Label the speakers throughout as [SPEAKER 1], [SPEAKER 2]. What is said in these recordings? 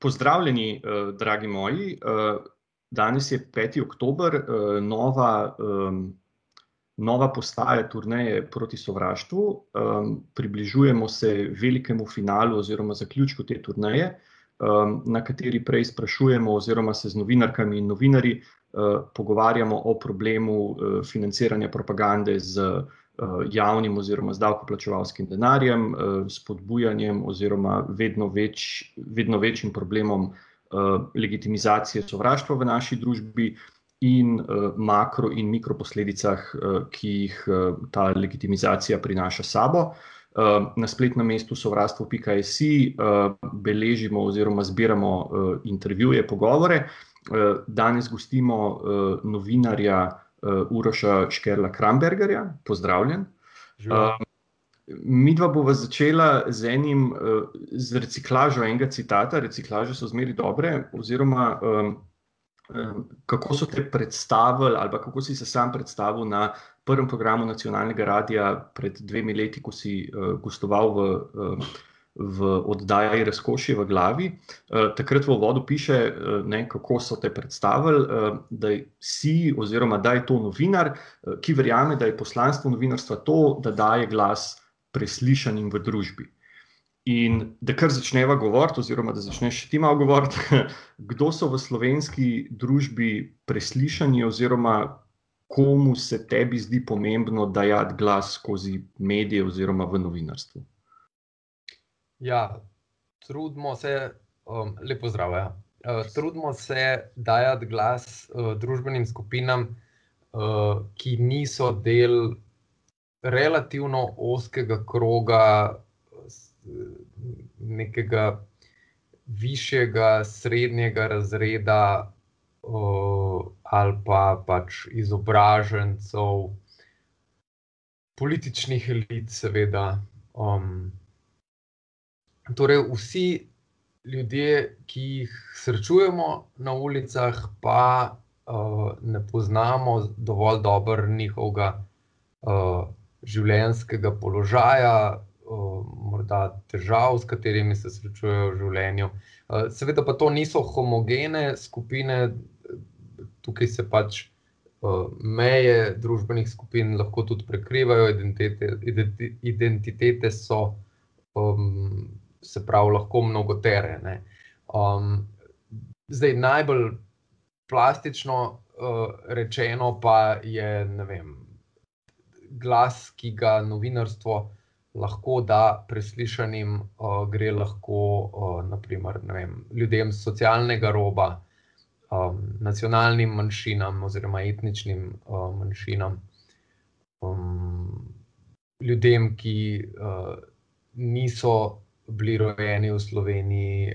[SPEAKER 1] Pozdravljeni, dragi moji. Danes je peti oktober, nova, nova postaja turneje proti sovraštvu. Približujemo se velikemu finalu oziroma zaključku te turneje, na kateri prej sprašujemo oziroma se z novinarkami in novinarji, pogovarjamo o problemu, financiranja propagande z, javnim oziroma z davkoplačevalskim denarjem, spodbujanjem oziroma vedno vedno večjim problemom, legitimizacije sovraštva v naši družbi in, makro- in mikroposledicah, ki jih, ta legitimizacija prinaša sabo. na spletnem mestu sovraštvo pika si, beležimo oziroma zbiramo, intervjuje, pogovore. danes gostimo, novinarja, Uroša Škerla Krambergerja, pozdravljen. Midva bova začela z enim, z reciklažo enega citata, reciklaže so zmeraj dobre, oziroma, kako so te predstavili ali kako si se sam predstavil na prvem programu nacionalnega radia pred dvema letoma, ko si, gostoval v, v oddaji Razkošje v glavi. takrat v uvodu piše, ne, kako so te predstavili, da si oziroma da je to novinar, ki verjame, da je poslanstvo novinarstva to, da daje glas preslišanim v družbi. In da kar začneva govoriti oziroma da začneš ti malo govoriti, kdo so v slovenski družbi preslišani oziroma komu se tebi zdi pomembno dajati glas skozi medije oziroma v novinarstvu?
[SPEAKER 2] Ja, trudimo se, lep pozdrav, ja. trudimo se dajati glas, družbenim skupinam, ki niso del relativno ozkega kroga, nekega višjega, srednjega razreda, ali pa pač izobražencev, političnih elit, seveda, Torej vsi ljudje, ki jih srečujemo na ulicah, pa, ne poznamo dovolj dobro njihovega, življenjskega položaja, morda težav, s katerimi se srečujejo v življenju. seveda pa to niso homogene skupine, tukaj se pač, meje družbenih skupin lahko tudi prekrivajo, identitete, identitete so, se pravi, lahko mnogotere, ne. zdaj najbolj plastično, rečeno pa je, vem, glas, ki ga novinarstvo lahko da preslišanim, gre lahko, na primer, ne vem, ljudem s socialnega roba, nacionalnim manjšinam oziroma etničnim, manjšinam, ljudem, ki, niso bili rojeni v Sloveniji,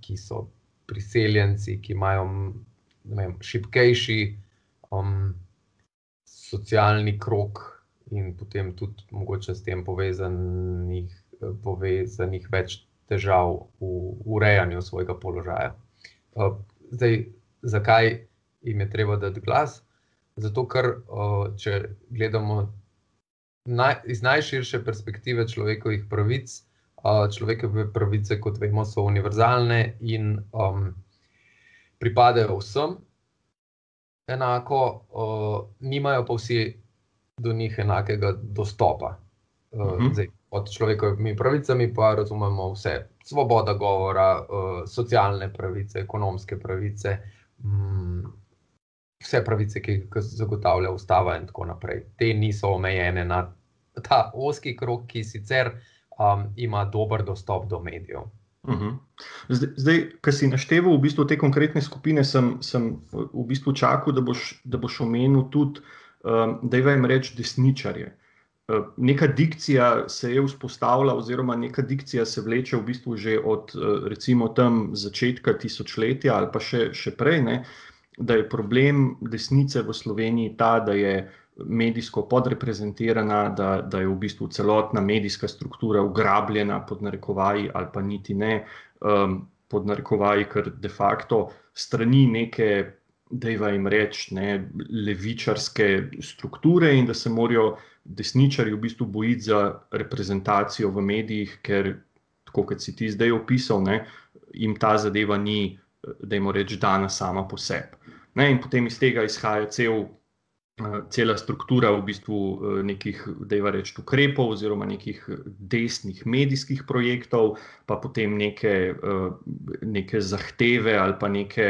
[SPEAKER 2] ki so priseljenci, ki imajo, vem, šibkejši, socialni krog in potem tudi mogoče s tem povezanih, povezanih več težav v urejanju svojega položaja. zdaj, zakaj jim je treba dati glas? Zato ker, če gledamo iz najširše perspektive človekovih pravic, človekove pravice, kot vemo, so univerzalne in, pripadajo vsem enako, nimajo pa vsi do njih enakega dostopa. zdaj pod človekovimi pravicami pa razumemo vse, svoboda govora, socialne pravice, ekonomske pravice, vse pravice, ki jih zagotavlja ustava in tako naprej. Te niso omejene na ta ozki krog, ki sicer, ima dober dostop do medijev.
[SPEAKER 1] zdaj, ke si našteval v bistvu te konkretne skupine, sem, sem v bistvu čakal, da boš, da boš omenil tudi, dajva jim reči desničarje. neka dikcija se je vzpostavila oziroma neka dikcija se vleče v bistvu že od, recimo tam začetka tisočletja ali pa še, še prej, ne, da je problem desnice v Sloveniji ta, da je medijsko podreprezentirana, da, da je v bistvu celotna medijska struktura ugrabljena, pod narekovaji, ali pa niti ne, pod narekovaji, ker de facto strani neke, dajva jim reči, ne, levičarske strukture in da se morajo desničarji v bistvu boriti za reprezentacijo v medijih, ker kot si ti zdaj opisal, ne, jim ta zadeva ni, da jim reč, dana sama po sebi. In potem iz tega izhaja cel. Cela struktura v bistvu nekih, da je reč, ukrepov, oziroma nekih desnih medijskih projektov, pa potem neke, neke zahteve ali pa neke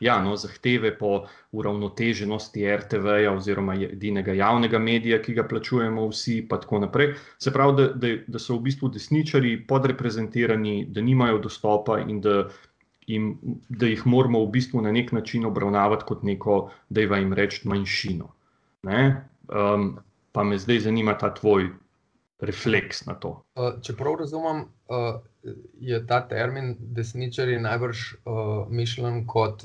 [SPEAKER 1] ja, no, zahteve po uravnoteženosti RTV-ja oziroma edinega javnega medija, ki ga plačujemo vsi, pa tako naprej. Se pravi, da, da, da so v bistvu desničari podreprezentirani, da nimajo dostopa in da, jim, da jih moramo v bistvu na nek način obravnavati kot neko, da jim reči, manjšino. Um, pa me zdaj zanima ta tvoj refleks na to.
[SPEAKER 2] Če prav razumem, je ta termin desničari najbrž mišljen kot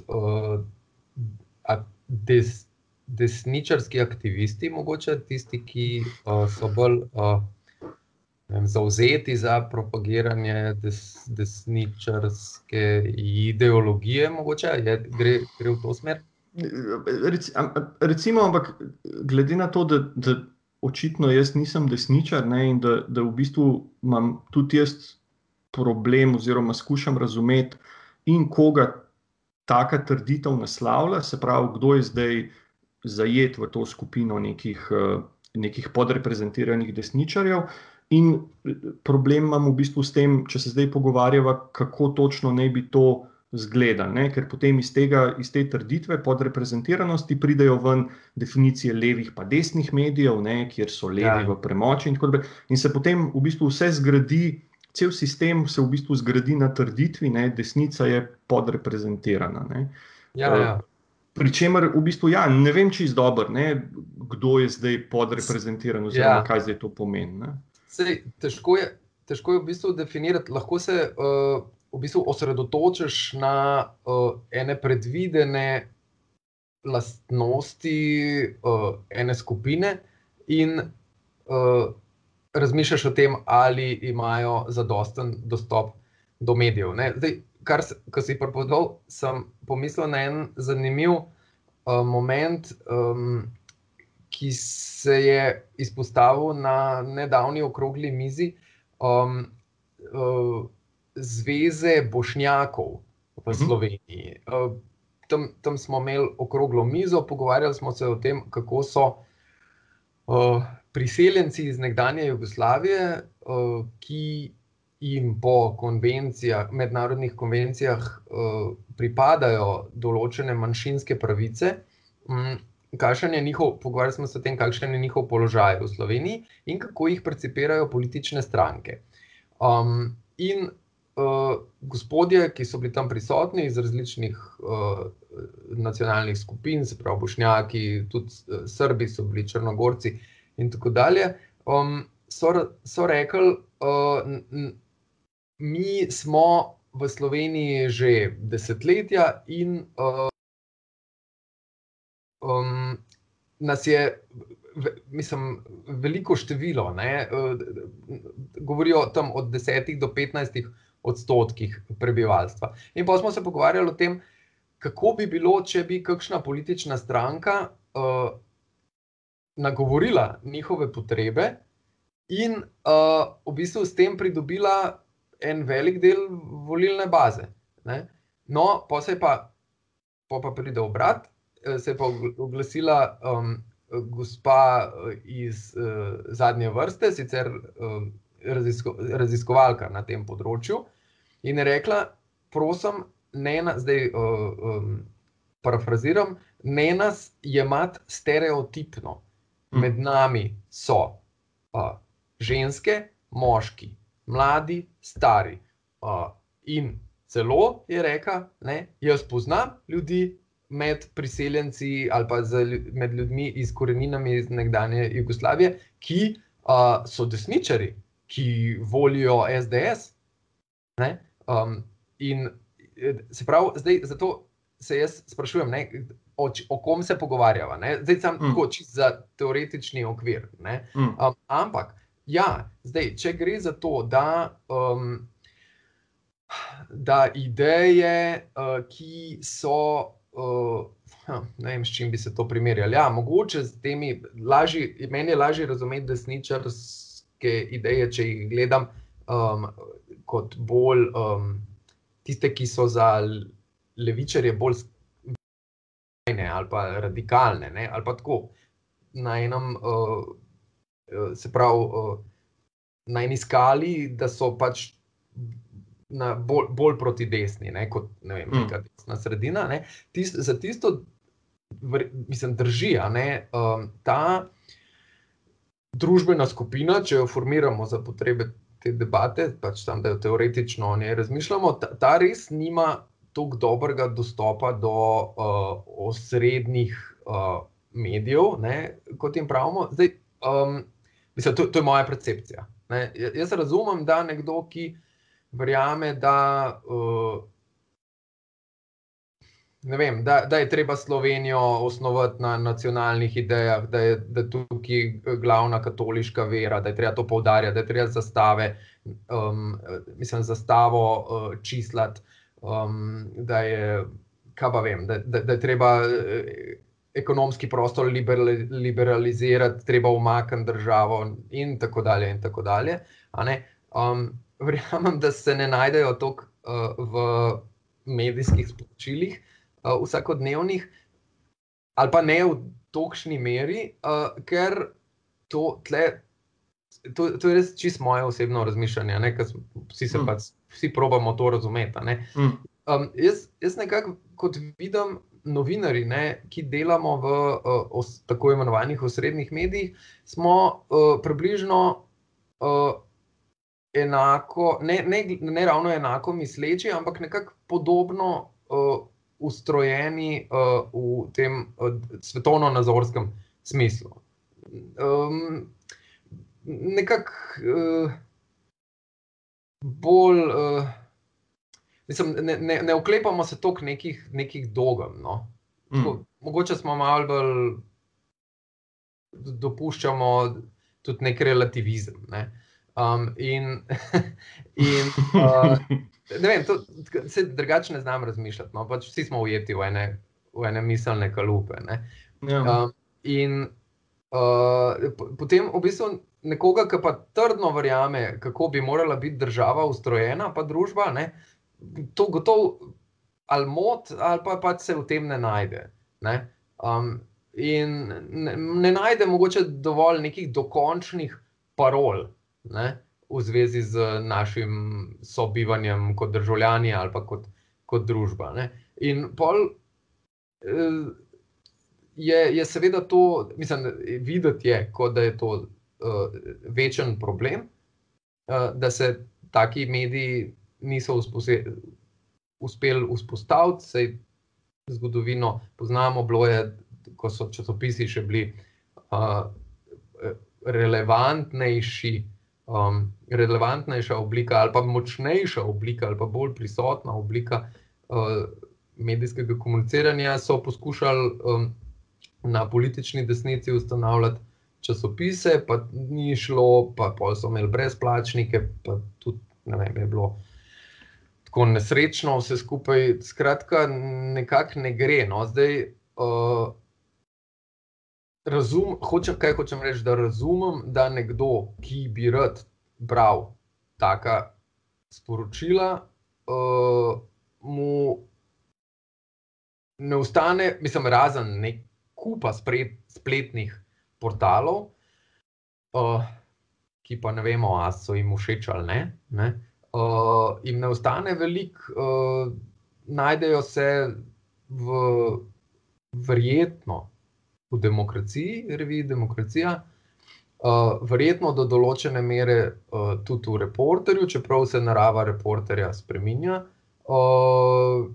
[SPEAKER 2] des, desničarski aktivisti, mogoče tisti, ki so bolj. Zauzeti za propagiranje des, desničarske ideologije, mogoče je, gre, gre v to smer?
[SPEAKER 1] Recimo, ampak glede na to, da, da očitno jaz nisem desničar ne, in da, da v bistvu imam tudi jaz problem, oziroma skušam razumeti, in koga taka trditev naslavlja, se pravi, kdo je zdaj zajet v to skupino nekih, nekih podreprezentiranih desničarjev. In problem imam v bistvu s tem, če se zdaj pogovarjava, kako točno naj bi to zgleda, ne? ker potem iz, tega, iz te trditve podreprezentiranosti pridejo ven definicije levih in desnih medijev, ne? kjer so levi ja. v premoči in tako naprej. In se potem v bistvu vse zgradi, cel sistem se v bistvu zgradi na trditvi, da desnica je podreprezentirana.
[SPEAKER 2] Ja, ja.
[SPEAKER 1] Pričemer, v bistvu, ja, ne vem, če je dobro, kdo je zdaj podreprezentiran, oziroma ja. kaj zdaj to pomeni.
[SPEAKER 2] Sej, težko, je, težko je v bistvu definirati. Lahko se uh, v bistvu osredotočiš na uh, ene predvidene lastnosti uh, ene skupine, in uh, razmišljaš o tem, ali imajo zadosten dostop do medijev. Zdaj, kar, kar si prepoznal, sem pomislil na en zanimiv uh, moment. Um, Ki se je izpostavil na nedavni okrogli mizi, um, uh, Zveze Bošnjakov v mhm. Sloveniji. Uh, tam, tam smo imeli okroglo mizo, pogovarjali smo se o tem, kako so uh, priseljenci iz nekdanje Jugoslavije, uh, ki jim po konvencijah, mednarodnih konvencijah uh, pripadajo določene manjšinske pravice. Um, Kakšen je njihov, pogovarjali smo se o tem, kakšen je njihov položaj v Sloveniji in kako jih percipirajo politične stranke. Um, in uh, gospodje, ki so bili tam prisotni iz različnih uh, nacionalnih skupin, se pravi, Bošnjaki, tudi uh, Srbi, so bili Črnogorci in tako dalje, um, so, so rekli, uh, mi smo v Sloveniji že desetletja in uh, um, nas je. Mislim, veliko število, ne, govorijo tam od 10 do 15 odstotkih prebivalstva. In pa smo se pogovarjali o tem, kako bi bilo, če bi kakšna politična stranka uh, nagovorila njihove potrebe in uh, v bistvu s tem pridobila en velik del volilne baze. Ne? No, pa se je pa, pa, pride obrat, se je pa oglasila. Um, Gospa iz uh, zadnje vrste, sicer uh, razisko, raziskovalka na tem področju, in je rekla: Prosim, ne nas, zdaj uh, um, parafraziram, ne nas jemati stereotipno. Mm. Med nami so uh, ženske, moški, mladi, stari. Uh, in celo je rekla, da jaz poznam ljudi. Med priseljenci ali pa med ljudmi iz koreninami iz nekdanje Jugoslavije, ki uh, so desničari, ki volijo SDS. Um, in eh, se pravi, zdaj, zato se jaz sprašujem, ne, o, o kom se pogovarjava. Ne? Zdaj sem mm. tako čist za teoretični okvir. Mm. Um, ampak, ja, zdaj, če gre za to, da. Um, Da ideje, uh, ki so, uh, ne vem, s čim bi se to primerjali. Ja, mogoče z temi, lažji, meni je lažje razumeti desničarske ideje, če jih gledam um, kot bolj um, tiste, ki so za levičarje bolj skrajne ali pa radikalne, ne? ali pa tako na enem, uh, se pravi, uh, na eni skali, da so pač. Bolj, bolj proti desni, ne, kot ne vem, mm. neka desna sredina. Tist, za tisto, mislim, drži, da um, ta družbena skupina, če jo formiramo za potrebe te debate, pač tam, da jo teoretično o njej razmišljamo, ta, ta res nima tako dobrega dostopa do uh, osrednjih uh, medijev, ne, kot jim pravimo. Zdaj, um, mislim, to, to je moja percepcija. Ne. Jaz razumem, da nekdo, ki verjame, da. Uh, Vem, da, da je treba Slovenijo osnovati na nacionalnih idejah, da je da tukaj glavna katoliška vera, da je treba to poudarjati, da je treba zastave, um, mislim, zastavo uh, čislati, um, da, je, vem, da, da, da je treba uh, ekonomski prostor liberalizirati, treba umakniti državo, in tako dalje. In tako dalje um, verjamem, da se ne najdejo toliko uh, v medijskih sporočilih uh, vsakodnevnih, ali pa ne v tolikšni meri, uh, ker to, tle, to, to je res čisto moje osebno razmišljanje, ker vsi se mm. pač, vsi probamo to razumeti. Mm. Um, jaz, jaz nekako, kot vidim, novinari, ne, ki delamo v uh, os, tako imenovanih osrednjih medijih, smo uh, približno. Uh, Enako, ne, ne, ne ravno enako misleči, ampak nekako podobno uh, ustrojeni uh, v tem uh, svetovno-nazorskem smislu. Um, Nekako uh, bolj, uh, mislim, ne, ne, ne oklepamo se toliko nekih, nekih dogem. No? Tako, mm. Mogoče smo malo bolj dopuščamo tudi nek relativizem. Ne? Um, in in uh, ne vem, to, se drugače ne znam razmišljati. No? Pač vsi smo ujeti v ene, v ene miselne kalupe. Ja. Um, in uh, potem v bistvu nekoga, ki pa trdno verjame, kako bi morala biti država ustrojena, pa družba, ne? to gotovo ali mod, ali pa pač se v tem ne najde. Ne? Um, in ne, ne najde mogoče dovolj nekih dokončnih parol. Ne? v zvezi z našim sobivanjem kot državljani ali pa kot, kot družba. Ne? In pol eh, je, je seveda to, mislim, videti je, kot da je to uh, večen problem, uh, da se taki mediji niso uspeli vzpostaviti, sej zgodovino poznamo, bilo je, ko so časopisi še bili uh, relevantnejši um, relevantnejša oblika, ali pa močnejša oblika, ali pa bolj prisotna oblika uh, medijskega komuniciranja, so poskušali um, na politični desnici ustanavljati časopise, pa ni šlo, pa, pa so imeli brezplačnike, pa tudi ne vem, je bilo. Tako nesrečno vse skupaj, skratka, nekako ne gre. No. Zdaj, uh, razum, hočem, kaj hočem reči, da razumem, da nekdo, ki bi rad bral taka sporočila, uh, mu ne ostane, mislim, razen nek kupa spred, spletnih portalov, uh, ki pa ne vemo, ali so jim všeč ali ne. ne? Uh, in ne ostane veliko, uh, najdejo se v verjetno v demokraciji, reviji Demokracija, uh, verjetno do določene mere uh, tudi v reporterju, čeprav se narava reporterja spremenja. Uh,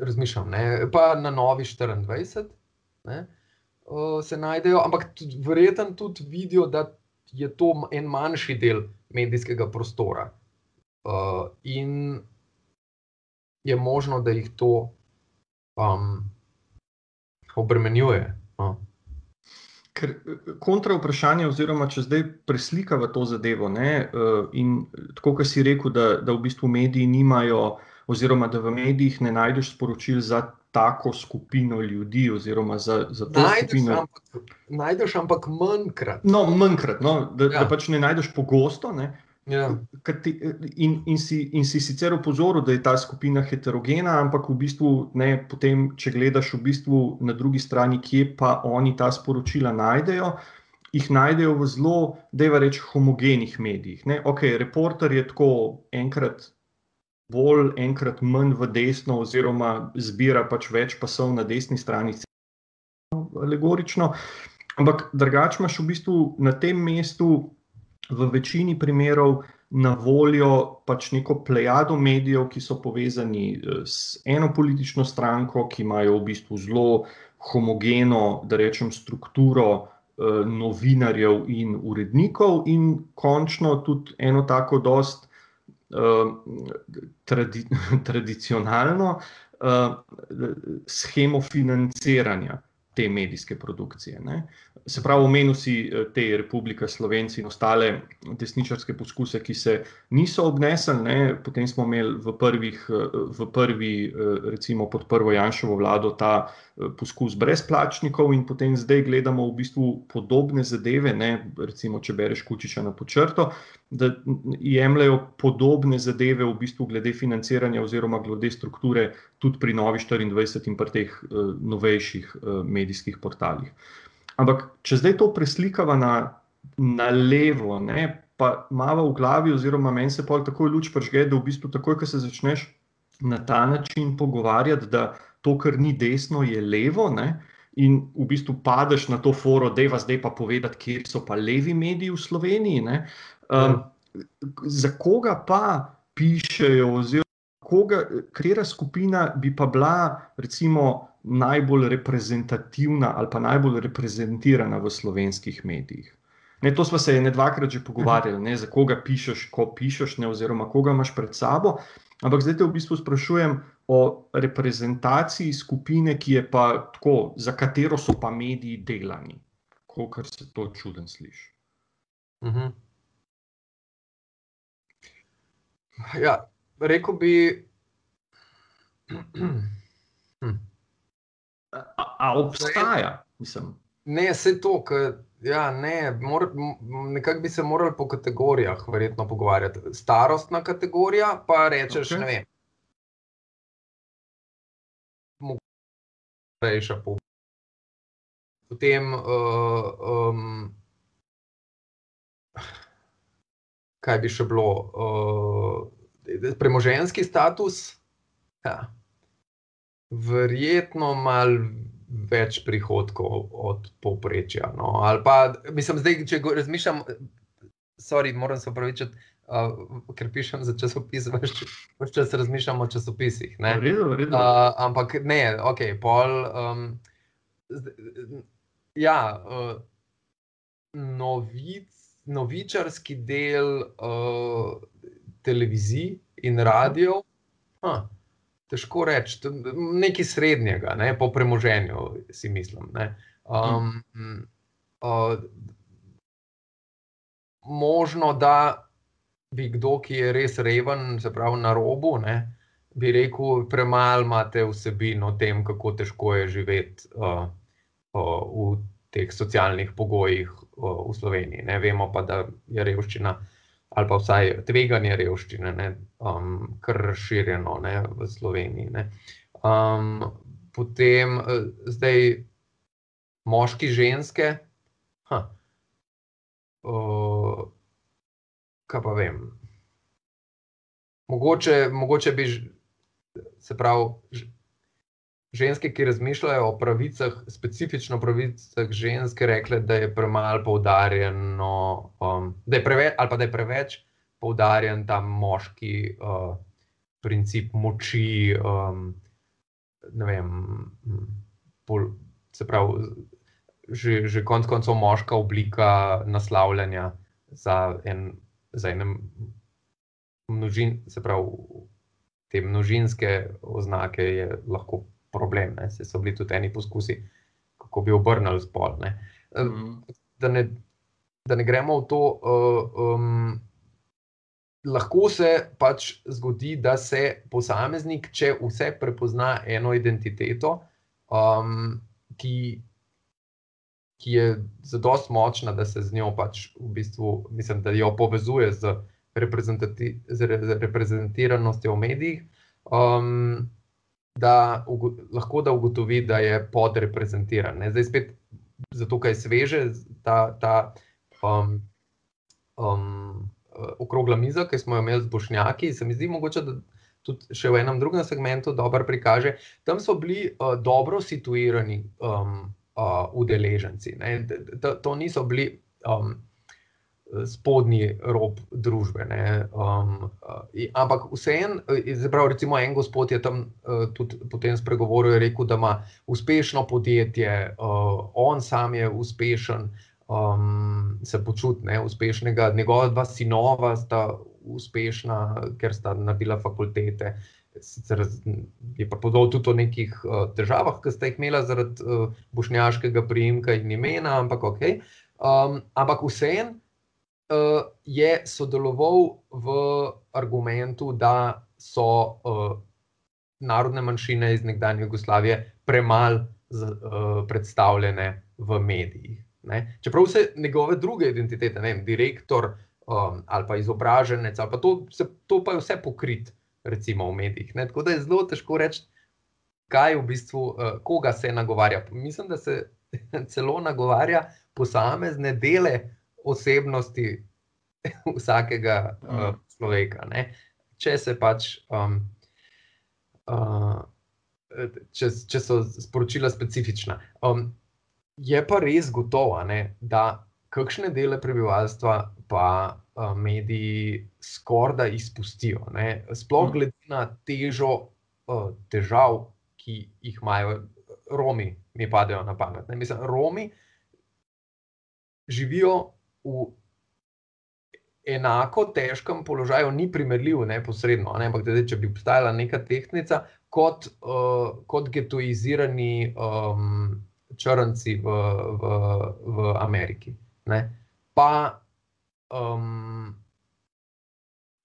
[SPEAKER 2] razmišljam, ne? pa na novi 24 ne? Uh, se najdejo, ampak verjetno tudi vidijo, da je to en manjši del medijskega prostora. Uh, in je možno, da jih to um, obremenjuje. No.
[SPEAKER 1] Ker eh, kontra vprašanje, oziroma če zdaj preslikava to zadevo, ne, eh, in tako, kot si rekel, da, da v bistvu mediji nimajo, oziroma da v medijih ne najdeš sporočil za tako skupino ljudi, oziroma za, za to najdeš, skupino.
[SPEAKER 2] Ampak, najdeš, ampak manjkrat.
[SPEAKER 1] No, manjkrat, no, da, ja. da pač ne najdeš pogosto. Ne.
[SPEAKER 2] Ja.
[SPEAKER 1] In, in, si, in si sicer upozoril, da je ta skupina heterogena, ampak v bistvu, ne, potem, če gledaš v bistvu na drugi strani, kje pa oni ta sporočila najdejo, jih najdejo v zelo, da je reč, homogenih medijih. Ne. Ok, reporter je tako enkrat bolj, enkrat manj v desno, oziroma zbira pač več pasov na desni strani, alegorično. Ampak drugače imaš v bistvu na tem mestu v večini primerov na voljo pač neko plejado medijev, ki so povezani eh, s eno politično stranko, ki imajo v bistvu zelo homogeno, da rečem, strukturo eh, novinarjev in urednikov, in končno tudi eno tako dost eh, tradi tradicionalno schemo financiranja te medijske produkcije. Ne. Se pravi, omenil si eh, te Republike Slovenci in ostale desničarske poskuse, ki se niso obnesli. Ne. Potem smo imeli v, prvih, eh, v prvi, eh, recimo pod prvo Janšovo vlado, ta poskus brezplačnikov, in potem zdaj gledamo v bistvu podobne zadeve. Ne. Recimo, če bereš Kučiča na počrto, da jemljajo podobne zadeve v bistvu glede financiranja oziroma glede strukture tudi pri Novi 24 in pri teh novejših medijskih portalih. Ampak, če zdaj to preslikava na, na levo, ne, pa malo v glavi, oziroma meni se pa tako luč pržge, da v bistvu takoj, ko se začneš na ta način pogovarjati, da to, kar ni desno, je levo. Ne, in v bistvu padeš na to foro, da je zdaj pa povedati, kje so pa levi mediji v Sloveniji. Ne, um, za koga pa pišejo, oziroma koga, katera skupina bi pa bila, recimo najbolj reprezentativna ali pa najbolj reprezentirana v slovenskih medijih. Ne, to smo se ne dvakrat že pogovarjali, ne, za koga pišeš, ko pišeš, ne, oziroma koga imaš pred sabo. Ampak zdaj te v bistvu sprašujem o reprezentaciji skupine, ki je pa tako, za katero so pa mediji delani, kot se to čuden sliši.
[SPEAKER 2] Uh mhm. -huh. Ja, rekel bi.
[SPEAKER 1] hm. A obstaja? Mislim.
[SPEAKER 2] Ne, vse to, kar. Ja, ne, mor, nekako bi se morali po kategorijah verjetno pogovarjati. Starostna kategorija, pa rečeš, okay. ne vem. Starejša po. Potem, uh, um, kaj bi še bilo, uh, premoženski status. Ja verjetno malo več prihodkov od povprečja. No. Pa, mislim, zdaj, če razmišljam, sorry, moram se upravičiti, uh, ker pišem za časopis, več čas razmišljam o časopisih.
[SPEAKER 1] Redo, redo.
[SPEAKER 2] Uh, ampak ne, ok, pol. Um, ja, uh, novic, novičarski del uh, televizij in radio. Huh težko reči, nekaj srednjega, ne, po premoženju, si mislim. Um, uh, možno, da bi kdo, ki je res reven, se pravi na robu, ne, bi rekel, premalo imate vsebino o tem, kako težko je živeti uh, uh, v teh socialnih pogojih uh, v Sloveniji. Ne. Vemo pa, da je revščina ali pa vsaj tveganje revščine, ne, um, kar razširjeno ne, v Sloveniji. Um, potem uh, zdaj moški, ženske. Uh, kaj pa vem. Mogoče, mogoče bi, se pravi, ženske, ki razmišljajo o pravicah, specifično pravicah ženske, rekle, da je premalo poudarjeno, um, da je preveč, ali pa da je preveč poudarjen ta moški uh, princip moči. Um, ne vem, pol, se pravi, že, že konec koncev moška oblika naslavljanja za, en, za enem množin, se pravi. Te množinske oznake je lahko problem. Ne? Se so bili tudi eni poskusi, kako bi obrnili spol. Ne? Mm. Da, ne, da ne gremo v to. Uh, um, lahko se pač zgodi, da se posameznik, če vse prepozna eno identiteto, um, ki, ki je zelo močna, da se z njo pač v bistvu, mislim, da jo povezuje z z reprezentiranostjo v medijih, um, da lahko da ugotovi, da je podreprezentiran. Ne? Zdaj spet zato, je sveže ta, ta um, um, okrogla miza, ki smo jo imeli z Bošnjaki, se mi zdi mogoče, da tudi še v enem drugem segmentu dobro prikaže. Tam so bili uh, dobro situirani um, uh, udeleženci. To, to niso bili. Um, spodnji rob družbe. Um, uh, ampak vseeno, recimo, en gospod je tam uh, tudi potem spregovoril in rekel, da ima uspešno podjetje, uh, on sam je uspešen, um, se počuti ne, uspešnega, njegova dva sinova sta uspešna, ker sta nabila fakultete. Sicer je pa podal tudi o nekih uh, težavah, ki ste jih imeli zaradi uh, bošnjaškega prijemka in imena, ampak ok. Um, ampak vseeno, uh, je sodeloval v argumentu, da so uh, narodne manjšine iz nekdanje Jugoslavije premalo uh, predstavljene v medijih. Ne? Čeprav vse njegove druge identitete, ne vem, direktor um, ali pa izobraženec, ali pa to, se, to pa je vse pokrit, recimo v medijih. Ne? Tako da je zelo težko reči, kaj v bistvu, uh, koga se nagovarja. Mislim, da se celo nagovarja posamezne dele osebnosti vsakega uh, človeka. Ne? Če se pač. Um, uh, če, če so sporočila specifična. Um, je pa res gotovo, ne, da kakšne dele prebivalstva pa uh, mediji skoraj da izpustijo. Ne? Sploh mm. glede na težo uh, težav, ki jih imajo Romi, mi padejo na pamet. Ne? Mislim, Romi živijo v enako težkem položaju, ni primerljiv neposredno, ne? ampak da, če bi obstajala neka tehnika, kot, uh, kot getoizirani um, črnci v, v, v Ameriki. Ne? Pa um,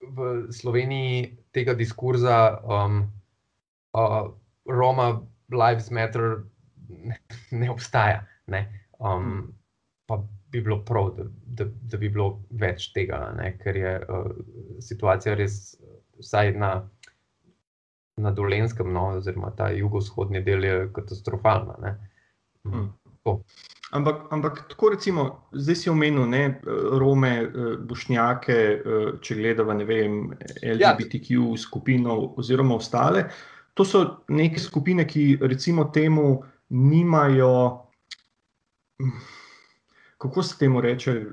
[SPEAKER 2] v Sloveniji tega diskurza um, uh, Roma, Lives Matter ne, ne obstaja. Ne? Um, pa bi bilo prav, da, da, da bi bilo več tega, ne? ker je uh, situacija res, vsaj na, na dolenskem, no, oziroma ta jugovzhodni del, je katastrofalna.
[SPEAKER 1] Mm. Ampak, ampak tako recimo, zdaj si omenil ne, Rome, eh, Bošnjake, eh, če gledamo LGBTQ ja. skupino oziroma ostale. To so neke skupine, ki recimo temu nimajo kako se temu reče,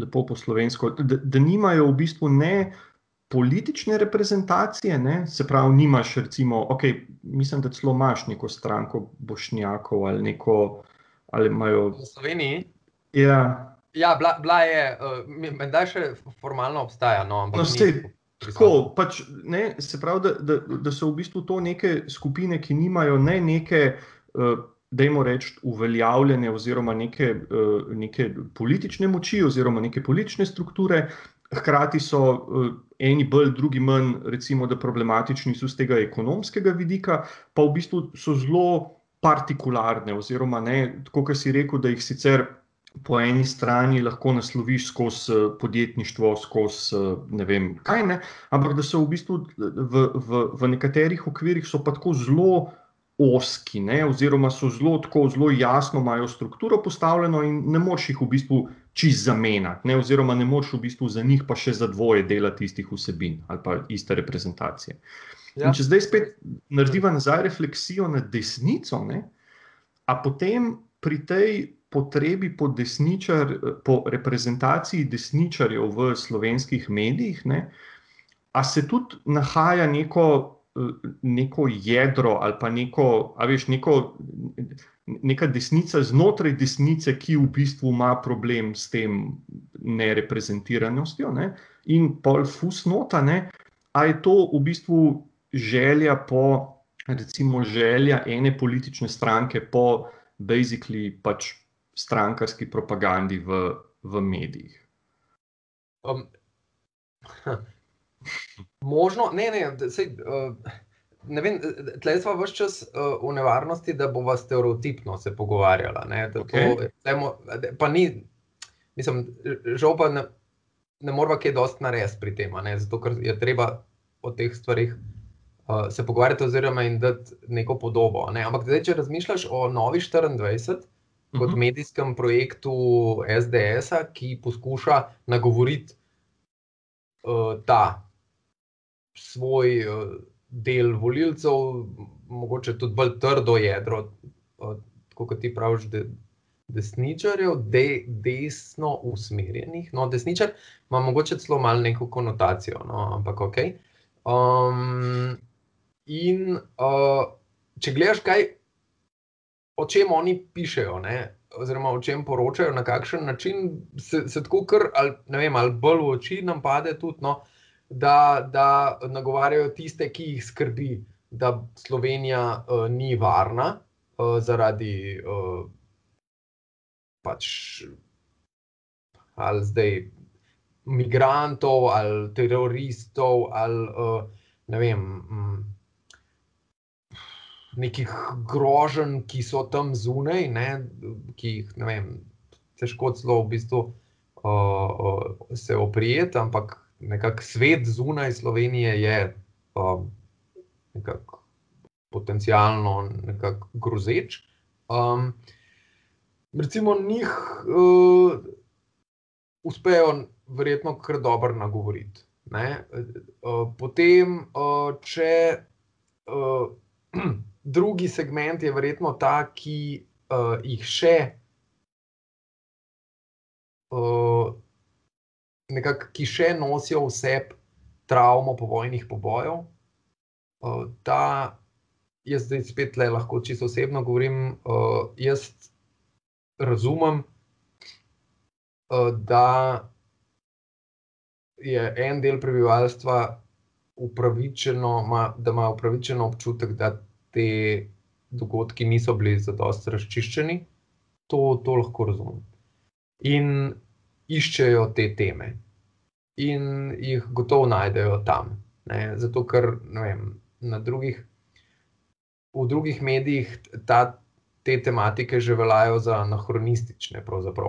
[SPEAKER 1] lepo po slovensko, da, da nimajo v bistvu ne politične reprezentacije, ne? se pravi, nimaš, recimo, okay, mislim, da celo imaš neko stranko Bošnjakov ali neko. Ali imajo...
[SPEAKER 2] V Sloveniji?
[SPEAKER 1] Ja.
[SPEAKER 2] Ja, bila, bila je, uh, da še formalno obstaja. No,
[SPEAKER 1] no, tako, pač, ne, se pravi, da, da, da so v bistvu to neke skupine, ki nimajo ne neke uh, da jim reč uveljavljene oziroma neke, eh, neke politične moči oziroma neke politične strukture, hkrati so eni bolj, drugi manj, recimo, da problematični so z tega ekonomskega vidika, pa v bistvu so zelo partikularne oziroma ne, tako kot si rekel, da jih sicer. Po eni strani lahko nasloviš skozi eh, podjetništvo, skozi ne vem kaj, ne, ampak da so v bistvu v, v, v nekaterih okvirih pa tako zelo oski, ne, oziroma so zelo, tako, zelo jasno, imajo strukturo postavljeno in ne moš jih v bistvu čist zamenjati, ne, oziroma ne moš v bistvu za njih pa še za dvoje delati istih vsebin ali pa iste reprezentacije. Ja. Če zdaj spet narediva nazaj refleksijo na desnico, ne, a potem pri tej potrebi po, desničar, po reprezentaciji desničarjev v slovenskih medijih, ne, a se tudi nahaja neko neko jedro ali pa neko, veš, neko, neka desnica znotraj desnice, ki v bistvu ima problem s tem nereprezentiranostjo ne? in pol fusnota, ne? a je to v bistvu želja po, recimo, želja ene politične stranke po basically pač strankarski propagandi v, v medijih. Um,
[SPEAKER 2] Možno, ne, ne, sej, uh, ne vem, tleh smo vse čas uh, v nevarnosti, da bomo stereotipno se pogovarjali. Okay. Pa ni, mislim, žal pa ne, ne moramo kaj dosti narediti pri tem, zato ker je treba o teh stvarih uh, se pogovarjati, oziroma jim dati neko podobo. Ne? Ampak zdaj, če razmišljaš o Novi 24 kot uh mhm. -huh. medijskem projektu SDS, ki poskuša nagovoriti uh, ta svoj uh, del volilcev, mogoče tudi bolj trdo jedro, uh, kot ti praviš. De, Desničarjev, de, desno usmerjenih, no, desničar ima morda celo malo neko konotacijo, no, ampak ok. Um, In uh, če gledaš, kaj, o čem oni pišejo, ne, oziroma o čem poročajo, na kakšen način se, se tako kar, ali, vem, ali bolj v oči nam pade tudi, no, da, da nagovarjajo tiste, ki jih skrbi, da Slovenija uh, ni varna uh, zaradi uh, pač ali zdaj. Migrantov ali teroristov, ali uh, ne vem, mm, nekih groženj, ki so tam zunaj, ne, ki jih ne vem, težko celo v bistvu uh, uh, se oprijeti, ampak nekako svet zunaj Slovenije je uh, nekako potencialno nekako grozeč. Um, recimo, njih uh, uspejo verjetno kar dobro nagovoriti. Uh, potem, uh, če uh, drugi segment je verjetno ta, ki uh, jih še uh, nekako, ki še nosijo vse travmo povojnih pobojev. Uh, ta, jaz zdaj spet le lahko čisto osebno govorim, uh, jaz razumem, uh, da je en del prebivalstva upravičeno, ma, da ima upravičeno občutek, da te dogodki niso bili zadosti razčiščeni, to, to lahko razumem. In iščejo te teme, in jih gotovo najdejo tam. Ne? Zato, ker vem, drugih, v drugih medijih ta, te tematike že veljajo za anahronistične.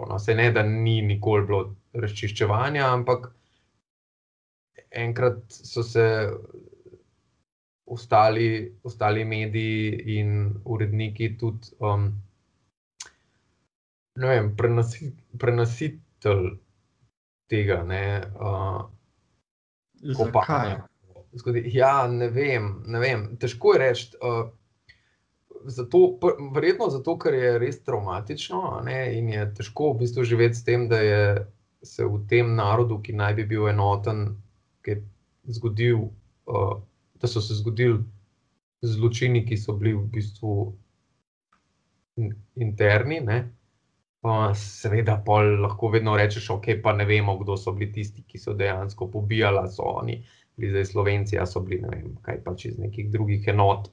[SPEAKER 2] No, se ne, da ni nikoli bilo razčiščevanja, ampak enkrat so se ostali, ostali mediji in uredniki tudi um, vem, prenosi, prenositelj tega. Ne, uh,
[SPEAKER 1] Zakaj?
[SPEAKER 2] Ja, ne vem, ne vem. Težko je reči. Uh, Zato, verjetno zato, ker je res traumatično ne, in je težko v bistvu živeti s tem, da je se v tem narodu, ki naj bi bil enoten, ki je zgodil uh, da so se zgodili zločini, ki so bili v bistvu interni. Ne? Pa seveda, pa lahko vedno rečeš, ok, pa ne vemo, kdo so bili tisti, ki so dejansko pobijali, so oni bili zdaj Slovenci, so bili ne vem, kaj pač iz nekih drugih enot.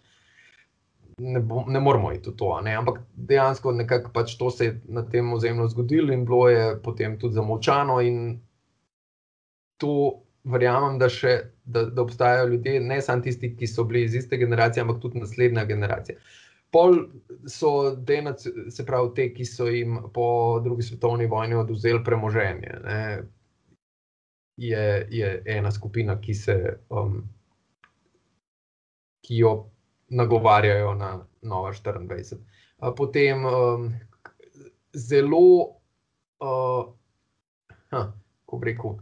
[SPEAKER 2] Ne, bo, ne moramo iti v to, ne? ampak dejansko pač to se je na tem ozemlju zgodilo in bilo je potem tudi zamolčano. To verjamem, da, še, da, da obstajajo ljudje, ne samo tisti, ki so bili iz iste generacije, ampak tudi naslednja generacija. Pol so denac, se pravi, te, ki so jim po drugi svetovni vojni oduzeli premoženje. Je, je ena skupina, ki, se, um, ki jo nagovarjajo na Nova 24. Potem um, zelo, uh, ha, ko rekel,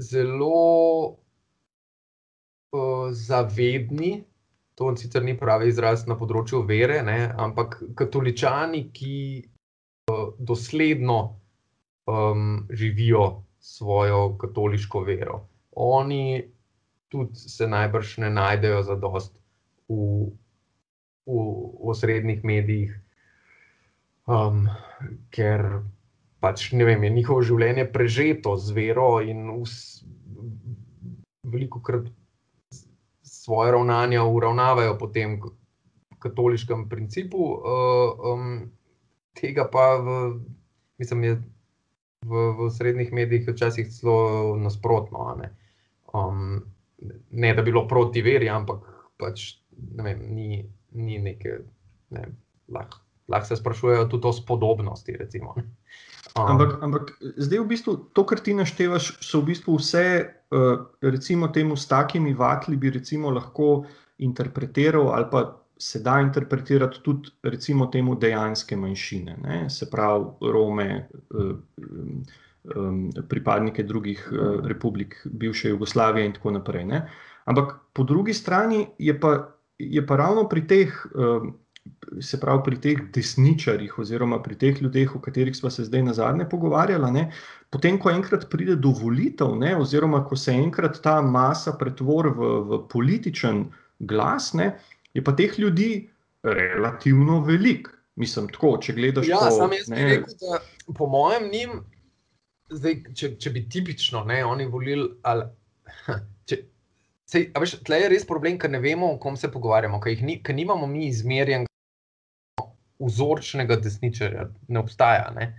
[SPEAKER 2] zelo uh, zavedni. To sicer ni pravi izraz na področju vere, ne, ampak katoličani, ki uh, dosledno um, živijo svojo katoliško vero. Oni tudi se najbrž ne najdejo za dost v, v, v osrednjih medijih, um, ker pač, ne vem, je njihovo življenje prežeto z vero in veliko krat svoje ravnanja uravnavajo po tem katoliškem principu, uh, um, tega pa v, mislim, je v, v srednjih medijih včasih celo nasprotno. Ne? Um, ne, da bi bilo proti veri, ampak pač, ne vem, ni, ni nekaj. Ne, lahko lah se sprašujejo tudi o spodobnosti. Recimo,
[SPEAKER 1] Ampak, ampak zdaj, v bistvu, to, kar ti naštevaš, so v bistvu vse, uh, recimo, temu s takimi vatli, bi lahko interpretiral, ali pa se da interpretirati tudi, recimo, temu dejanske manjšine, ne? se pravi, Rome, uh, um, pripadnike drugih uh, republik, bivše Jugoslavije in tako naprej. Ne? Ampak po drugi strani je pa, je pa ravno pri teh. Se pravi, pri teh desničarjih, oziroma pri teh ljudeh, o katerih smo se zdaj na zadnje pogovarjali, ne, potem, ko enkrat pride do volitev, ne, oziroma ko se enkrat ta masa pretvori v, v političen glas, ne, je pa teh ljudi relativno velik. Mislim, tako, če gledaš
[SPEAKER 2] ja,
[SPEAKER 1] po
[SPEAKER 2] tem. Jaz bi rekel, da po mojem njim, zdaj, če, če bi tipično ne, oni volili. Ali, Sej, veš, tle je res problem, ker ne vemo, o kom se pogovarjamo, ker, ni, ker nimamo mi izmerjen vzorčnega desničarja, ne obstaja. Ne?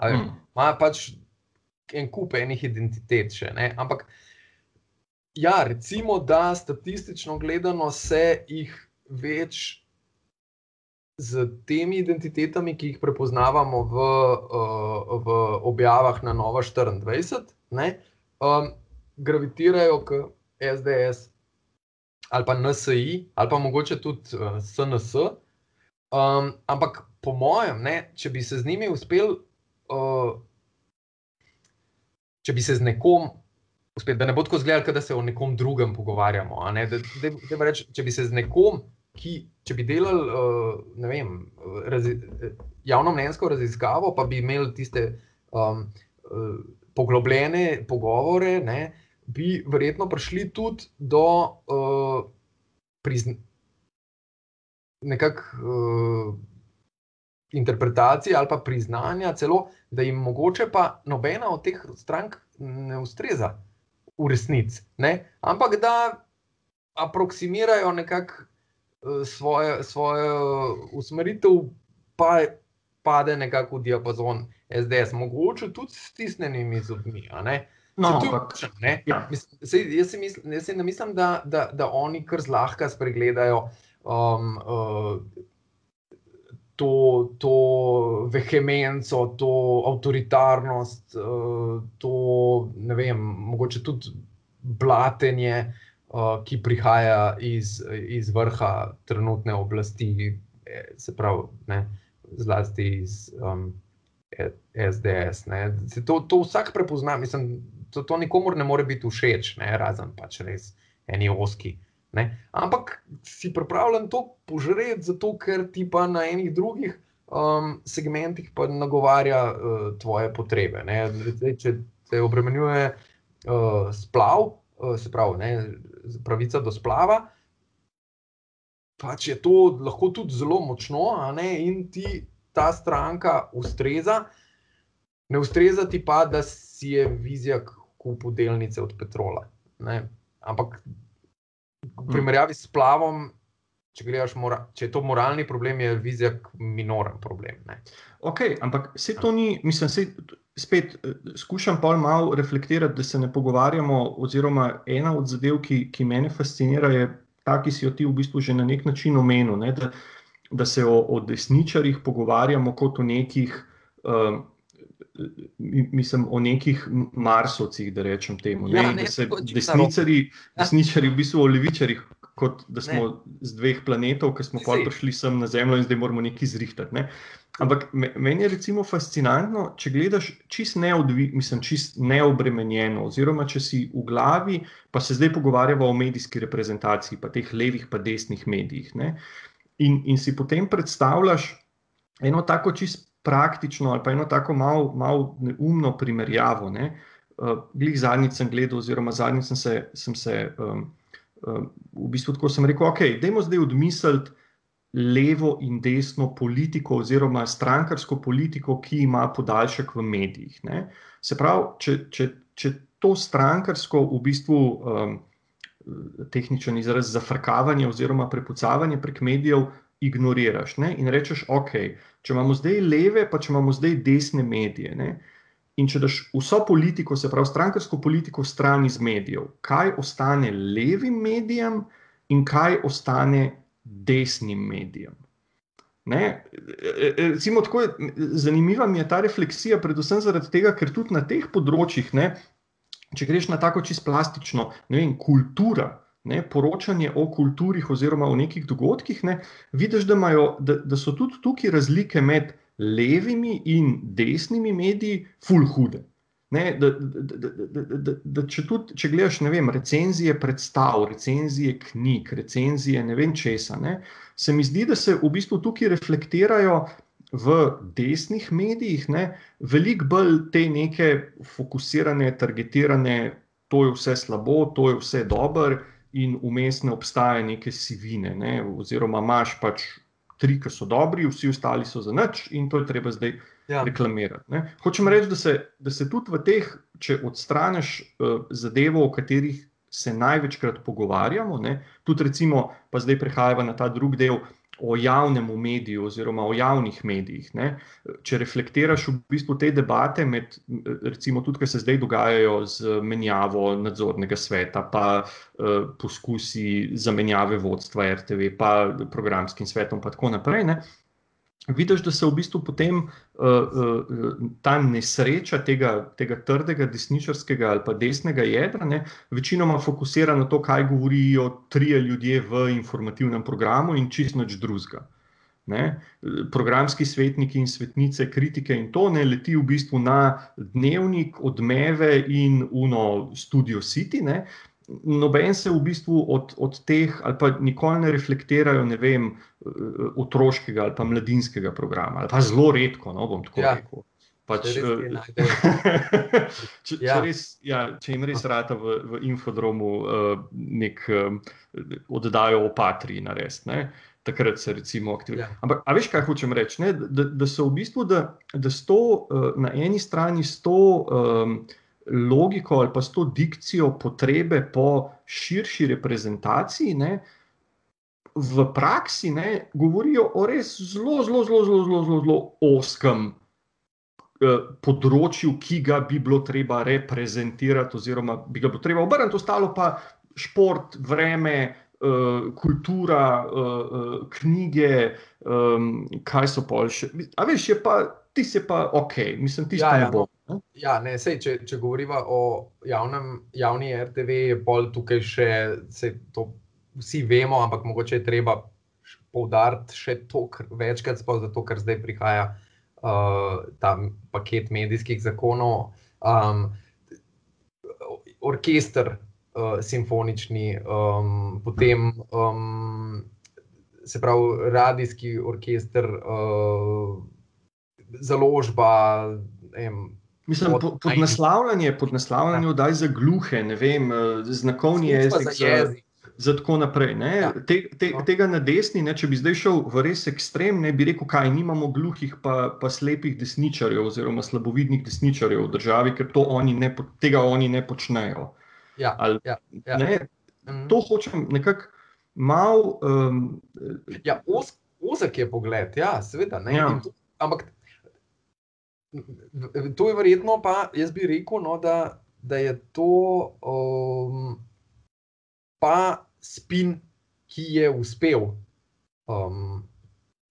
[SPEAKER 2] Hmm. Ma pač en kup enih identitet še. Ne? Ampak, ja, recimo, da statistično gledano se jih več z temi identitetami, ki jih prepoznavamo v, uh, v objavah na Nova 24, ne, um, gravitirajo k. SDS ali pa NSI, ali pa mogoče tudi uh, SNS. Um, ampak po mojem, ne, če bi se z njimi uspel, uh, če bi se z nekom, uspel, da ne bo tako zgledal, da se o nekom drugem pogovarjamo. Ne, da, da, da reč, če bi se z nekom, ki, če bi delal uh, vem, razi, javno mnenjsko raziskavo, pa bi imeli tiste um, uh, poglobljene pogovore. Ne, bi verjetno prišli tudi do uh, prizn nekak, uh, interpretacije ali pa priznanja, celo, da jim mogoče pa nobena od teh strank ne ustreza v resnici. Ampak da aproksimirajo nekako uh, svoje, svoje usmeritev, pa pade nekako v diapazon SDS, mogoče tudi s tisnjenimi zobmi.
[SPEAKER 1] No, ampak,
[SPEAKER 2] ja. mislim, sej, jaz, si mislim, jaz si ne mislim, da, da, da oni kar zlahka spregledajo um, uh, to, to vehemenco, to avtoritarnost, uh, to ne vem, mogoče tudi blatenje, uh, ki prihaja iz, iz vrha trenutne oblasti, e, se pravi, ne, zlasti iz. Um, SDS. To, to vsak prepozna, mislim, to, to nikomor ne more biti všeč, ne? razen pač res eni oski. Ne? Ampak si pripravljen to požreti, zato ker ti pa na enih drugih um, segmentih pa nagovarja uh, tvoje potrebe. Zdaj, če te obremenjuje uh, splav, uh, se pravi, ne? pravica do splava. Pač je to lahko tudi zelo močno, in ti ta stranka ustreza, ne ustreza ti pa, da si je vizijak kupil delnice od petrola. Ne? Ampak v primerjavi s plavom, če, gledaš, mora, če je to moralni problem, je vizija minoren problem. Ne?
[SPEAKER 1] Ok, ampak vse to ni, mislim, se spet eh, skušam pa malo reflektirati, da se ne pogovarjamo. Oziroma, ena od zadev, ki, ki mene fascinira, je ta, ki si jo ti v bistvu že na nek način omenil. Ne? Da, da se o, o desničarjih pogovarjamo kot o nekih. Um, mislim, o nekih marsovcih, da rečem temu. Ne? Ja, ne, da se desničari, desničari v bistvu o levičarjih, kot da smo ne. z dveh planetov, ki smo pa prišli sem na Zemljo in zdaj moramo nekaj zrihtati. Ne? Ampak meni je recimo fascinantno, če gledaš čist, neodvi, mislim, čist neobremenjeno, oziroma če si v glavi, pa se zdaj pogovarjamo o medijski reprezentaciji, pa teh levih, pa desnih medijih. In, in si potem predstavljaš eno tako čist praktično ali pa eno tako malo mal neumno primerjavo. Ne? Uh, glih zadnjič sem gledal, oziroma zadnjič sem se, sem se um, um, v bistvu tako sem rekel, ok, dajmo zdaj odmisliti levo in desno politiko, oziroma strankarsko politiko, ki ima podaljšek v medijih. Ne? Se pravi, če, če, če to strankarsko v bistvu. Um, Tehničen izraz za frkavanje oziroma prepucavanje prek medijev ignoriraš ne? in rečeš, ok, če imamo zdaj leve, pa če imamo zdaj desne medije. Ne? In če daš vso politiko, se pravi strankarsko politiko, stran iz medijev, kaj ostane levim medijem in kaj ostane desnim medijem. Ne, recimo, tako je, zanimiva mi je ta refleksija, predvsem zaradi tega, ker tudi na teh področjih, ne, če greš na tako čisto plastično, ne vem, kultura, ne, poročanje o kulturih oziroma o nekih dogodkih, ne, vidiš, da, imajo, da, da so tudi tukaj razlike med levimi in desnimi mediji, full hude. Ne, da, da, da, da, da, da če, tudi, če gledaš, vem, recenzije predstav, recenzije knjig, recenzije ne vem česa, ne, se mi zdi, da se v bistvu tukaj reflektirajo v desnih medijih, ne, veliko bolj te neke fokusirane, targetirane, to je vse slabo, to je vse dobro, in vmes ne obstaja neke sivine, ne, oziroma imaš pač tri, ki so dobri, vsi ostali so za nič, in to je treba zdaj ja. reklamirati. Ne? Hočem reči, da se, da se tudi v teh, če odstraniš uh, zadevo, o katerih se največkrat pogovarjamo, ne? tudi recimo, pa zdaj prehajamo na ta drugi del. O javnem mediju, oziroma o javnih medijih. Ne? Če reflektiraš v bistvu te debate, med, recimo tudi, ki se zdaj dogajajo z menjavo nadzornega sveta, pa uh, poskusi zamenjave vodstva RTV, pa programskim svetom, in tako naprej. Ne? Vidiš, da se v bistvu potem uh, uh, ta nesreča tega, tega trdega desničarskega ali pa desnega jedra, ne, večinoma fokusira na to, kaj govorijo trije ljudje v informativnem programu in čist noč drugega. Ne, programski svetniki in svetnice, kritike in to ne leti v bistvu na dnevnik, odmeve in uno studio City. Ne, noben se v bistvu od, od teh, ali pa nikoli ne reflektirajo, ne vem, eh, otroškega ali pa mladinskega programa, ali pa zelo redko, no bom tako ja. rekel. Pač, če, če, ja. če, res, ja, če jim res rata v, v infodromu uh, nek um, oddajo o patriji narediti, takrat se recimo aktivira. Ja. Ampak, a veš, kaj hočem reči? Da, da so v bistvu, da, da sto, uh, na eni strani sto um, logiko ali pa s to dikcijo potrebe po širši reprezentaciji, ne, v praksi ne, govorijo o res zelo, zelo, zelo, zelo, zelo, zelo, zelo oskem eh, področju, ki ga bi bilo treba reprezentirati, oziroma bi ga bilo treba obrniti, ostalo pa šport, vreme. Uh, kultura, uh, uh, knjige, um, kaj so pa še. A veš, je pa, ti si pa ok, mislim, ti si ja, pa ja, ne bo.
[SPEAKER 2] Ja, ne, sej, če, če govorimo o javnem, javni RTV, je bolj tukaj še, se to vsi vemo, ampak mogoče je treba poudariti še to večkrat, sploh zato, ker zdaj prihaja uh, ta paket medijskih zakonov. Um, orkester, uh, simfonični, um, potem um, se pravi radijski orkester, uh, založba. Em,
[SPEAKER 1] Mislim, pod, pod naslavljanje, pod naslavljanje, da je za gluhe, ne vem, eh, znakovni jezik. Za jezik. Za tako naprej. Ja. Te, te, no. tega na desni, ne, če bi zdaj šel v res ekstrem, ne bi rekel, kaj imamo gluhih, pa, pa slepih desničarjev, oziroma slabovidnih desničarjev v državi, ker oni ne, tega oni ne počnejo.
[SPEAKER 2] Ja, Ali, ja, ja.
[SPEAKER 1] Ne, mhm. to hočem nekako malo. Um,
[SPEAKER 2] ja, ozek je pogled, ja, seveda. Ja. Ampak To je verjetno, pa jaz bi rekel, no, da, da je to um, pa spin, ki je uspel um,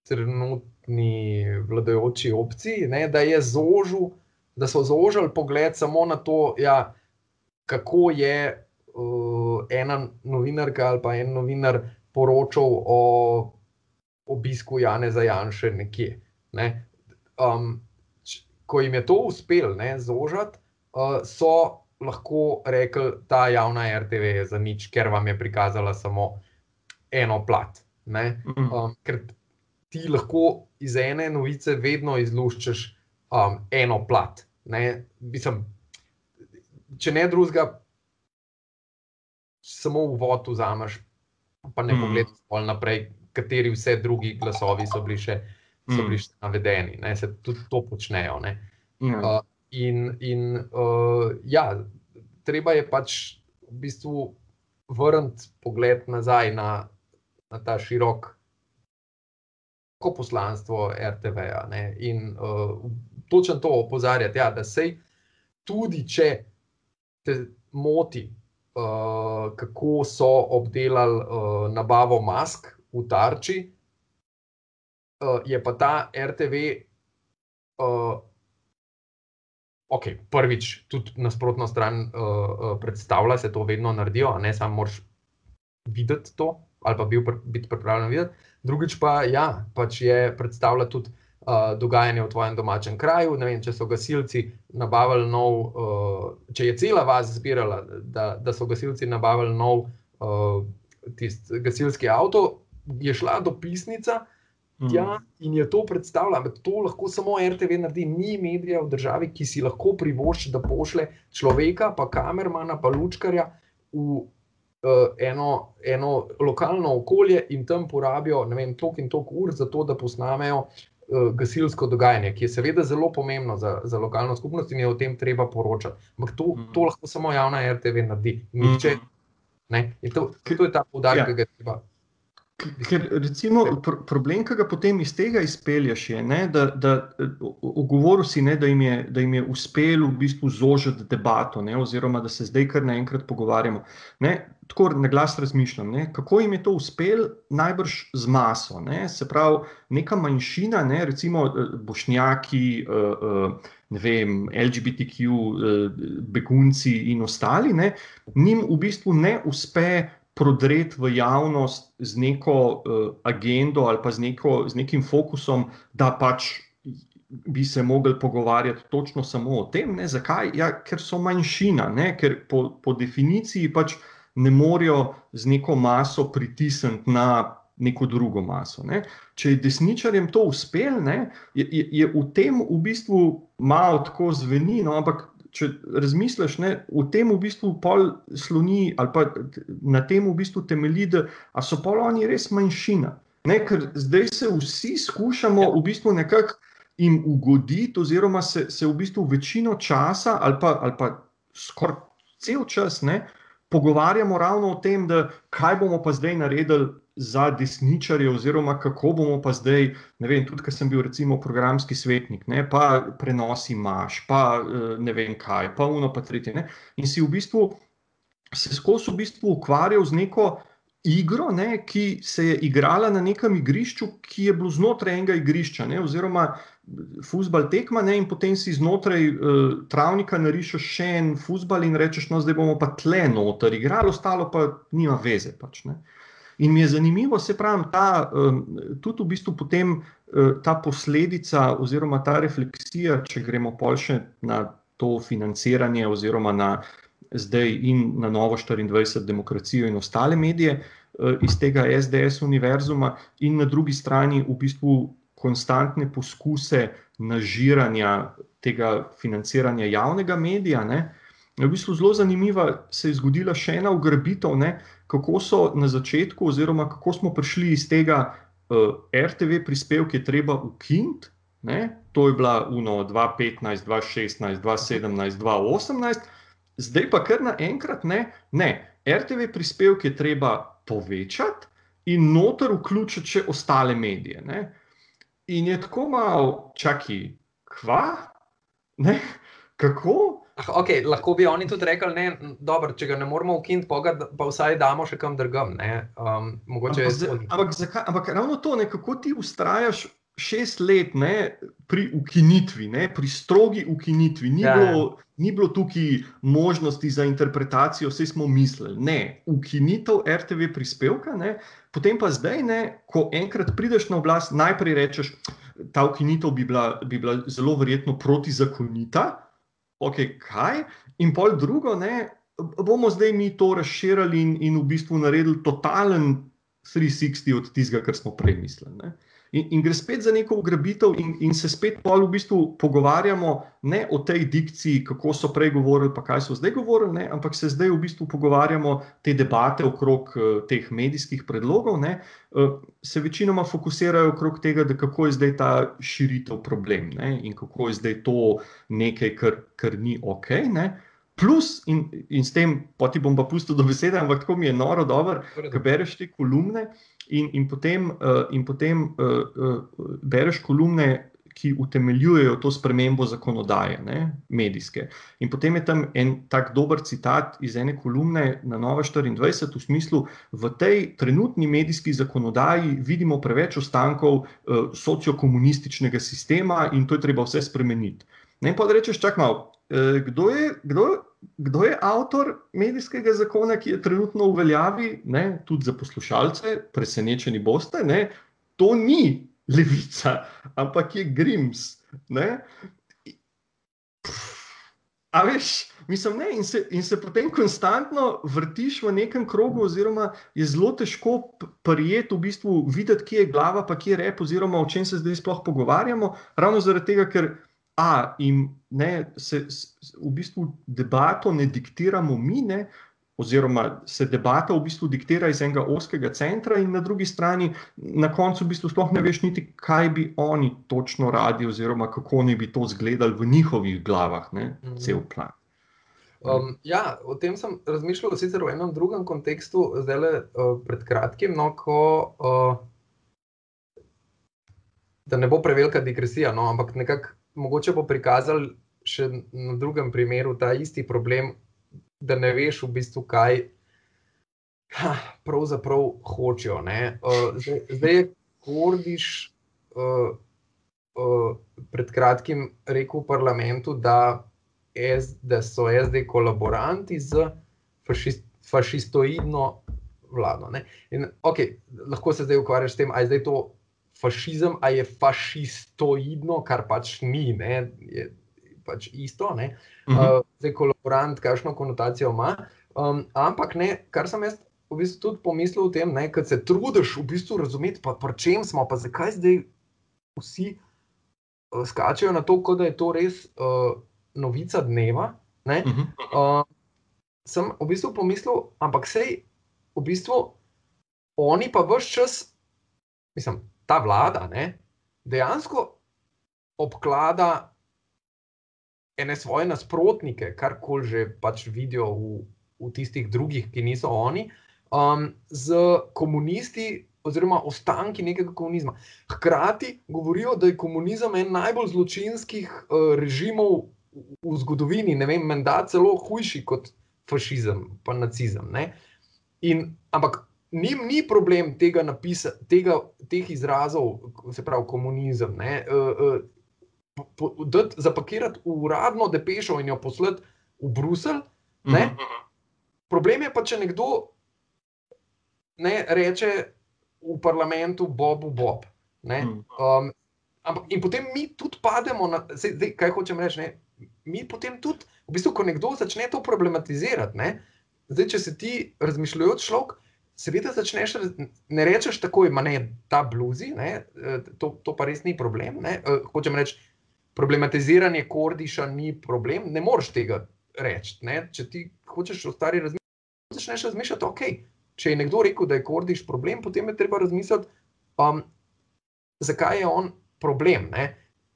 [SPEAKER 2] trenutni vladajoči opciji, ne, da, zožil, da so zožili pogled samo na to, ja, kako je uh, ena novinarka ali pa en novinar poročal o obisku Jana Zajanša nekje. Ne. Um, ko jim je to uspelo zožiti, uh, so lahko rekli, da ta javna RTV je za nič, ker vam je prikazala samo eno plat. Mhm. Um, ker ti lahko iz ene novice vedno izluščiš um, eno plat. Ne? Mislim, če ne drugega, samo v vodu vzameš, pa ne mhm. pogledaš naprej, kateri vse drugi glasovi so bili še so mm. bili mm. navedeni, da se tudi to počnejo. Mm. Uh, in in uh, ja, treba je pač v bistvu vrniti pogled nazaj na, na ta širok. Poslanstvo RTV-ja in uh, točno to opozarjati, ja, da se tudi, če te moti, uh, kako so obdelali uh, nabavo mask v tarči, uh, je pa ta RTV, uh, ok, prvič, tudi nasprotno stran uh, uh, predstavlja, se to vedno naredijo, a ne samo moraš videti to ali pa bil, biti pripravljen videti. Drugič pa, ja, pač je predstavlja tudi uh, dogajanje v tvojem domačem kraju. Vem, če so gasilci nabavili nov, uh, če je cela vas zbirala, da, da so gasilci nabavili nov uh, gasilski avto, je šla dopisnica. Ja, mhm. in je to predstavljalo, da to lahko samo RTV naredi, ni medija v državi, ki si lahko privošči, da pošle človeka, pa kamermana, pa lučkarja v uh, eno, eno lokalno okolje in tam porabijo toliko in toliko ur za to, da posnamejo uh, gasilsko dogajanje, ki je seveda zelo pomembno za, za lokalno skupnost in je o tem treba poročati. Ampak to, mm. to lahko samo javna RTV naredi. Nihče, mm. to, to je ta podatek, ja. ki ga treba.
[SPEAKER 1] Ker, recimo, pr problem, ki ga potem iz tega izpelješ, je, ne, da, da ogovoril si, ne, da, jim je, da jim je uspelo v bistvu zožiti debato, ne, oziroma da se zdaj kar naenkrat pogovarjamo. Ne, tako na glas razmišljam, ne, kako jim je to uspelo, najbrž z maso. Ne, se pravi, neka manjšina, ne, recimo bošnjaki, ne vem, LGBTQ, begunci in ostali, ne, njim v bistvu ne uspe prodreti v javnost z neko uh, agendo ali pa z, neko, z nekim fokusom, da pač bi se mogli pogovarjati točno samo o tem. Ne? Zakaj? Ja, ker so manjšina, ne? ker po, po definiciji pač ne morejo z neko maso pritisniti na. Neko drugo maso. Ne? Če je desničarjem to uspelo, je, je, je v tem v bistvu malo tako zveni, no, ampak če razmisliš, ne, v tem v bistvu pol sloni, ali pa na tem v bistvu temelji, da so pol oni res manjšina. Ne, ker zdaj se vsi skušamo v bistvu nekako jim ugoditi, oziroma se, se v bistvu večino časa, ali pa, ali pa skoraj cel čas, ne, pogovarjamo ravno o tem, da kaj bomo pa zdaj naredili za desničarje, oziroma kako bomo pa zdaj, ne vem, tudi ker sem bil recimo programski svetnik, ne, pa prenosi maš, pa eh, ne vem kaj, pa uno, pa tretje. Ne, in si v bistvu se skozi v bistvu ukvarjal z neko igro, ne, ki se je igrala na nekem igrišču, ki je bilo znotraj enega igrišča, ne, oziroma futbal tekma, ne, in potem si znotraj uh, travnika narišeš še en futbal in rečeš, no, zdaj bomo pa tle noter igrali, ostalo pa nima veze. Pač, In mi je zanimivo, se pravi, ta, tudi v bistvu potem ta posledica, oziroma ta refleksija, če gremo pol še na to financiranje, oziroma na zdaj in na novo 24 demokracijo in ostale medije iz tega SDS univerzuma, in na drugi strani v bistvu konstantne poskuse nažiranja tega financiranja javnega medija. Ne, v bistvu zelo zanimiva se je zgodila še ena ugrabitev kako so na začetku, oziroma kako smo prišli iz tega uh, eh, RTV prispevka, treba ukiniti. To je bila UNO 2015, 2016, 2017, 2018, zdaj pa kar naenkrat ne. ne. RTV prispevke je treba povečati in noter vključiti še ostale medije. Ne? In je tako malo, čakaj, kva? Ne? Kako?
[SPEAKER 2] Ah, okay, lahko bi oni tudi rekli, da če ga ne moremo ukiniti, pa, pa vsaj damo še kam drugam. Um,
[SPEAKER 1] ampak, ampak, zakaj, ampak ravno to, ne, kako ti ustrajaš šest let ne, pri ukinitvi, ne, pri strogi ukinitvi. Ni, ja. bilo, ni bilo tukaj možnosti za interpretacijo, vse smo mislili. Ne, ukinitev RTV prispevka, ne, potem pa zdaj, ne, ko enkrat prideš na oblast, najprej rečeš, ta ukinitev bi bila, bi bila zelo verjetno protizakonita ok, kaj. In pol drugo, ne, bomo zdaj mi to razširili in, in v bistvu naredili totalen 360 od tistega, kar smo prej mislili. Ne. In, in gre spet za neko ugrabitev, in, in se spet pol v bistvu pogovarjamo ne o tej dikciji, kako so prej govorili, pa kaj so zdaj govorili, ne, ampak se zdaj v bistvu pogovarjamo te debate okrog uh, teh medijskih predlogov, ne, uh, se večinoma fokusirajo okrog tega, da kako je zdaj ta širitev problem ne, in kako je zdaj to nekaj, kar, kar ni ok. Ne. Plus, in, in s tem, pa ti bom pa pustil do besede, ampak tako mi je noro, da bereš te kolumne. In, in potem, uh, in potem uh, uh, bereš kolumne, ki utemeljujejo to spremembo zakonodaje, ne, medijske. In potem je tam en tak dober citat iz ene kolumne na Nova 24, v smislu, v tej trenutni medijski zakonodaji vidimo preveč ostankov uh, sociokomunističnega sistema in to je treba vse spremeniti. Ne, pa rečeš, čak malo, kdo je. Kdo, Kdo je avtor medijskega zakona, ki je trenutno v veljavi, ne, tudi za poslušalce, presenečeni boste, ne, to ni levica, ampak je Grims. Ne? A veš, mislim, ne, in, se, in se potem konstantno vrtiš v nekem krogu, oziroma je zelo težko prijeti, v bistvu videti, kje je glava, pa kje je rep, oziroma o čem se zdaj sploh pogovarjamo. Ravno zaradi tega, ker a, in, ne, se, se v bistvu debato ne diktiramo mi, ne, oziroma se debata v bistvu diktira iz enega oskega centra, in na drugi strani, na koncu, v bistvu sploh ne veš, niti kaj bi oni točno radi, oziroma kako naj bi to izgledali v njihovih glavah, ne, mhm. cel plan.
[SPEAKER 2] Um, ja, o tem sem razmišljal sicer v enem drugem kontekstu, zdaj le uh, pred kratkim, no, ko. Uh, Da ne bo prevelika digresija, no, ampak nekako mogoče bo prikazal še na drugem primeru ta isti problem, da ne veš, v bistvu, kaj ha, pravzaprav hočejo. Uh, zdaj, zdaj je Kordiš uh, uh, pred kratkim rekel v parlamentu, da, es, da so SD kolaboranti z fašist, fašistoidno vlado. In, okay, lahko se zdaj ukvarjaš s tem, ali je to fašizem, ali je fašistoidno, kar pač ni. Je, pač isto. Uh -huh. uh, zdaj, kolaborant, kakšno konotacijo ima. Um, ampak, ne, kar sem jaz v bistvu tudi pomislil o tem, da se trudiš v bistvu razumeti, pa pri čem smo, pa zakaj zdaj vsi uh, skačejo na to, da je to res uh, novica dneva. Uh -huh. uh, sem v bistvu pomislil, ampak sej v bistvu oni pa vse čas, mislim, ta vlada, ne, dejansko obklada ene svoje nasprotnike, kar koli že pač vidijo v, v tistih drugih, ki niso oni, um, z komunisti oziroma ostanki nekega komunizma. Hkrati govorijo, da je komunizem en najbolj zločinskih uh, režimov v, v zgodovini, ne vem, menda celo hujši kot fašizem, pa nacizem. In, ampak. Nim ni problem tega napisa, tega, teh izrazov, se pravi komunizem, ne, uh, uh, dati, zapakirati v uradno depešo in jo poslati v Bruselj. Uh mhm. -huh. Problem je pa, če nekdo ne, reče v parlamentu Bobu Bob. Mhm. Um, ampak, in potem mi tudi pademo na to, kaj hočem reči. Ne? Mi potem tudi, v bistvu, ko nekdo začne to problematizirati, ne? zdaj, če se ti razmišljajoč človek. Seveda, začneš, ne rečeš tako, da je ta bluzi, ne, to, to pa res ni problem. Ne. Hočem reči, problematiziranje kordiša ni problem, ne moreš tega reči. Ne? Če ti hočeš o stvari razmišljati, začneš razmišljati, ok. Če je nekdo rekel, da je kordiš problem, potem je treba razmisliti, um, zakaj je on problem. Ne?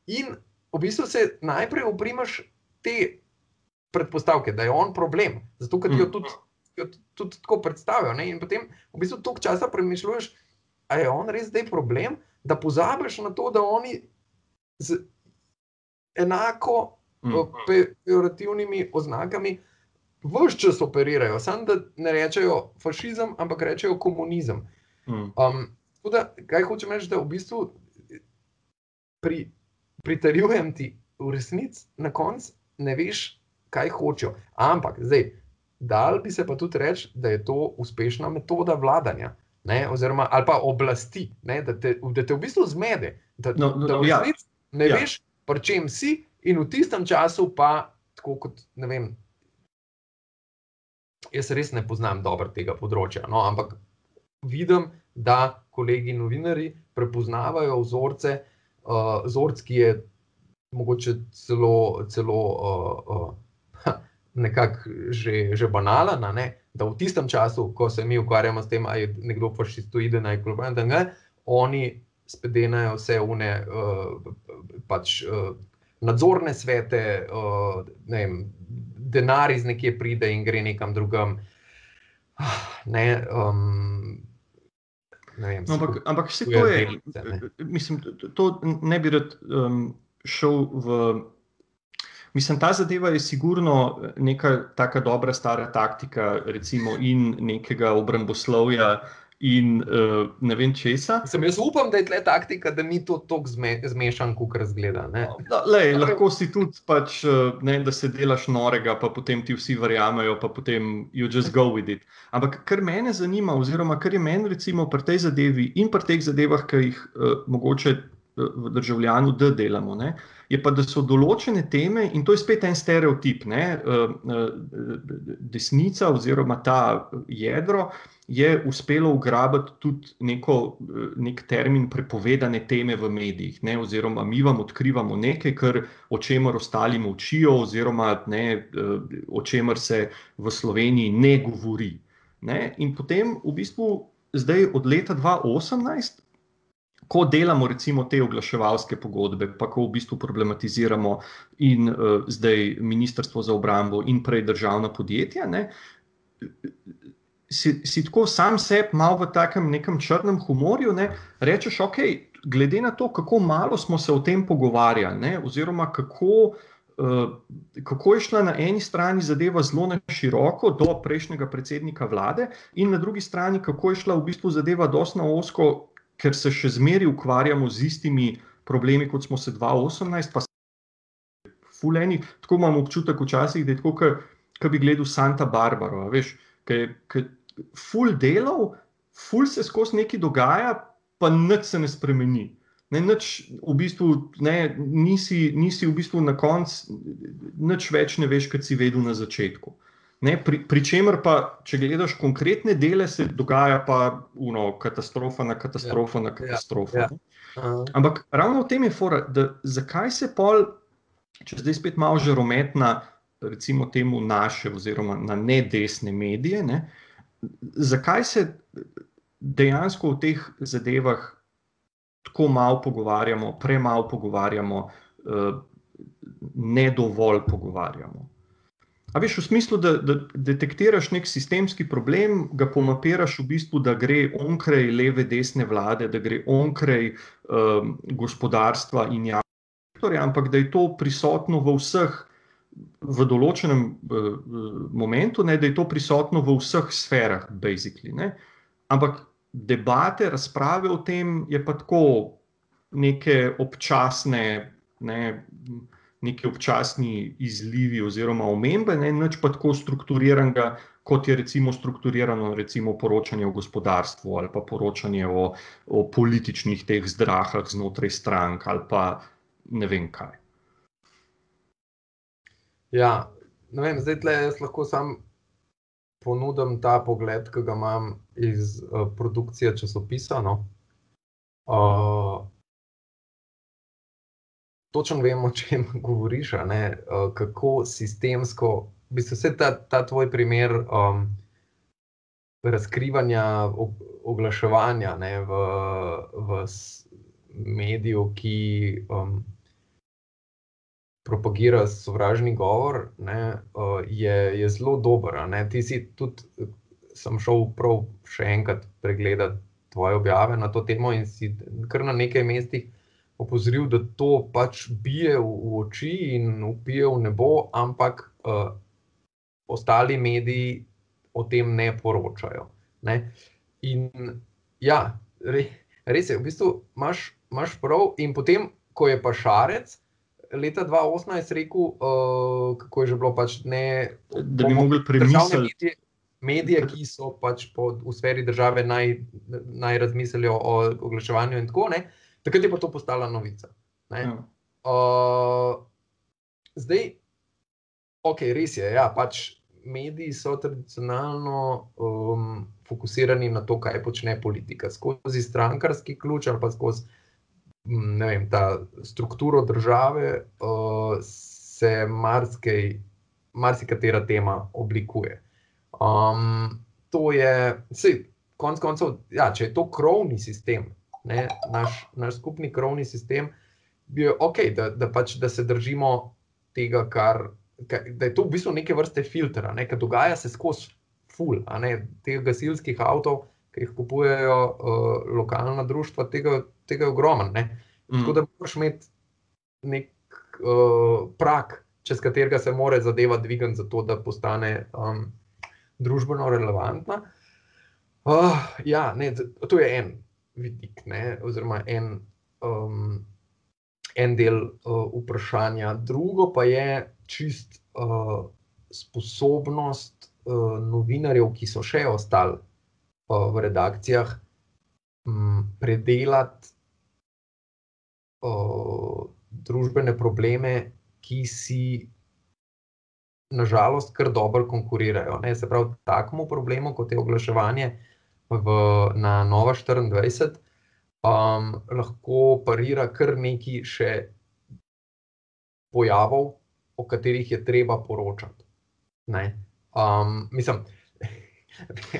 [SPEAKER 2] In v bistvu se najprej uprimaš te predpostavke, da je on problem, zato ker ti jo mm. tudi, jo tudi tako predstavijo. Ne? In potem v bistvu toliko časa premišljuješ, ali je on res zdaj problem, da pozabiš na to, da oni. Z, enako mm. pejorativnimi oznakami, vse čas operirajo. Sam da ne rečejo fašizem, ampak rečejo komunizem. Mm. Um, da, kaj hočem reči, da v bistvu pri, pritarjujem ti v resnici na koncu ne veš, kaj hočejo. Ampak zdaj. Dal bi se pa tudi reči, da je to uspešna metoda vladanja, ne, oziroma ali pa oblasti, ne, da, te, da te v bistvu zmede. Da, no, no, da v ja. resnici ja. ne ja. veš, pri čem si, in v tistem času pa, tako kot ne vem, jaz res ne poznam dobro tega področja. No, ampak vidim, da kolegi novinari prepoznavajo vzorce, uh, vzorc, ki je mogoče celo, celo uh, uh, nekako že, že banalen. Ne? Da v tistem času, ko se mi ukvarjamo s tem, ali je nekdo fašistoiden ali kaj, oni spedenajo vse une, uh, pač, uh, nadzorne svete, uh, ne vem, denar iz nekje pride in gre nekam drugam. Ah, ne, um, Vem,
[SPEAKER 1] no, ampak, ampak vse to je, delice, ne? mislim, to ne bi rad um, šel v. Mislim, ta zadeva je sigurno neka tako dobra, stara taktika, recimo, in nekega obramboslovja, in uh, ne vem česa.
[SPEAKER 2] Sem jaz upam, da je tle taktika, da ni to tako zme, zmešan, kot razgleda.
[SPEAKER 1] Da, lej, lahko si tudi, pač, uh, ne, da se delaš norega, pa potem ti vsi verjamejo, pa potem you just go with it. Ampak kar mene zanima, oziroma kar je meni recimo pri tej zadevi in pri teh zadevah, ki jih uh, mogoče uh, v državljanu D delamo. Ne, Je pa, da so določene teme, in to je spet en stereotip, ne, desnica oziroma ta jedro, je uspelo ugrabiti tudi neko, nek termin prepovedane teme v medijih, ne, oziroma mi vam odkrivamo nekaj, kar, o čemer ostali molčijo, oziroma ne, o čemer se v Sloveniji ne govori. Ne. In potem v bistvu zdaj od leta 2018. Ko delamo, recimo, te oglaševalske pogodbe, pa ko v bistvu problematiziramo in uh, zdaj Ministrstvo za obrambo, in prej državna podjetja, ne, si, si tako sam sebi, malo v takem nekem črnem humorju, ne, rečeš, ok, glede na to, kako malo smo se o tem pogovarjali, ne, oziroma kako. Uh, kako je šla na eni strani zadeva zelo na široko do prejšnjega predsednika vlade, in na drugi strani, kako je šla v bistvu zadeva dosti na osko, ker se še zmeraj ukvarjamo z istimi problemi, kot smo se 2018, pa se fuleni. Tako imamo občutek včasih, da je tako, kot bi gledal Santa Barbara, veš, ki ful delov, ful se skozi nekaj dogaja, pa nič se ne spremeni. Ne, nič, v bistvu, ne, nisi, nisi v bistvu na koncu, nič več ne veš, kot si vedel na začetku. Ne, pri, pri čemer pa, če gledaš konkretne dele, se dogaja pa uno, katastrofa na katastrofa ja, na katastrofa. Ja, ja. Ampak ravno v tem je fora, da zakaj se pol, če zdaj spet malo že rometna, recimo temu naše, oziroma na nedesne medije, ne, uh, zakaj se dejansko o teh zadevah tako malo pogovarjamo, premalo pogovarjamo, uh, ne dovolj pogovarjamo. A veš, v smislu, da, da detektiraš nek sistemski problem, ga pomapiraš v bistvu, da gre onkraj leve, desne vlade, da gre onkraj um, gospodarstva in javnega sektorja, ampak da je to prisotno v vseh v določenem uh, momentu, ne, da je to prisotno v vseh sferah, basically, ne. ampak debate, razprave o tem je pa tako neke občasne, ne, neki občasni izlivi oziroma omembe, ne nič pa tako strukturiranega, kot je recimo strukturirano recimo poročanje o gospodarstvu ali pa poročanje o, o političnih teh zdrahah znotraj strank ali pa ne vem kaj.
[SPEAKER 2] Ja, ne vem, zdaj tle jaz lahko sam ponudim ta pogled, ki ga imam iz uh, produkcije časopisa. No. Uh, točno vem, o čem govoriš, uh, kako sistemsko, v bistvu vse ta, ta tvoj primer um, razkrivanja, oglaševanja ne, v, v mediju, ki. Um, propagira sovražni govor, ne, je, je zelo dober. Ti si tudi, sem šel prav še enkrat pregledati tvoje objave na to temo in si kar na nekaj mestih opozoril, da to pač bije v, v oči in upije v nebo, ampak uh, ostali mediji o tem ne poročajo. Ne. In ja, re, res je, v bistvu imaš, imaš prav, in potem, ko je pa šarec leta 2018 rekel, uh, kako je že bilo, pač ne,
[SPEAKER 1] da bi mogli premisliti.
[SPEAKER 2] Medije, ki so pač po, v sferi države naj, naj razmislijo o oglaševanju, in tako naprej, takrat je pa to postala novica. Ja. Uh, zdaj, ok, res je. Ja, pač mediji so tradicionalno um, fokusirani na to, kaj počne politika, skozi strankarski ključ ali pa skozi vem, ta strukturo države, uh, se marsikaj, marsikatera tema oblikuje. Um, to je, vse, konc koncev, ja, če je to krovni sistem, ne, naš, naš skupni krovni sistem, bi bil ok, da, da, pač, da se držimo tega, kar. Da je to v bistvu neke vrste filtra, ne, ki dogaja se skozi ful, ne, teh gasilskih avtomobilov, ki jih kupujejo uh, lokalna društva, tega, tega je ogromno. Mm. Tako da moraš imeti nek uh, prak, čez katerega se mora zadeva dvigati, zato da postane um, družbeno relevantna. Uh, ja, ne, to je en vidik, ne, oziroma en, um, en del uh, vprašanja. Drugo pa je čist uh, sposobnost uh, novinarjev, ki so še ostali uh, v redakcijah, um, predelati uh, družbene probleme, ki si. Nažalost, kar dobro konkurirajo. Ne? Se pravi, takemu problemu, kot je oglaševanje, uh, v, na Nova 24, um, lahko parira kar nekaj še pojavov, o katerih je treba poročati. Ne, um, mislim.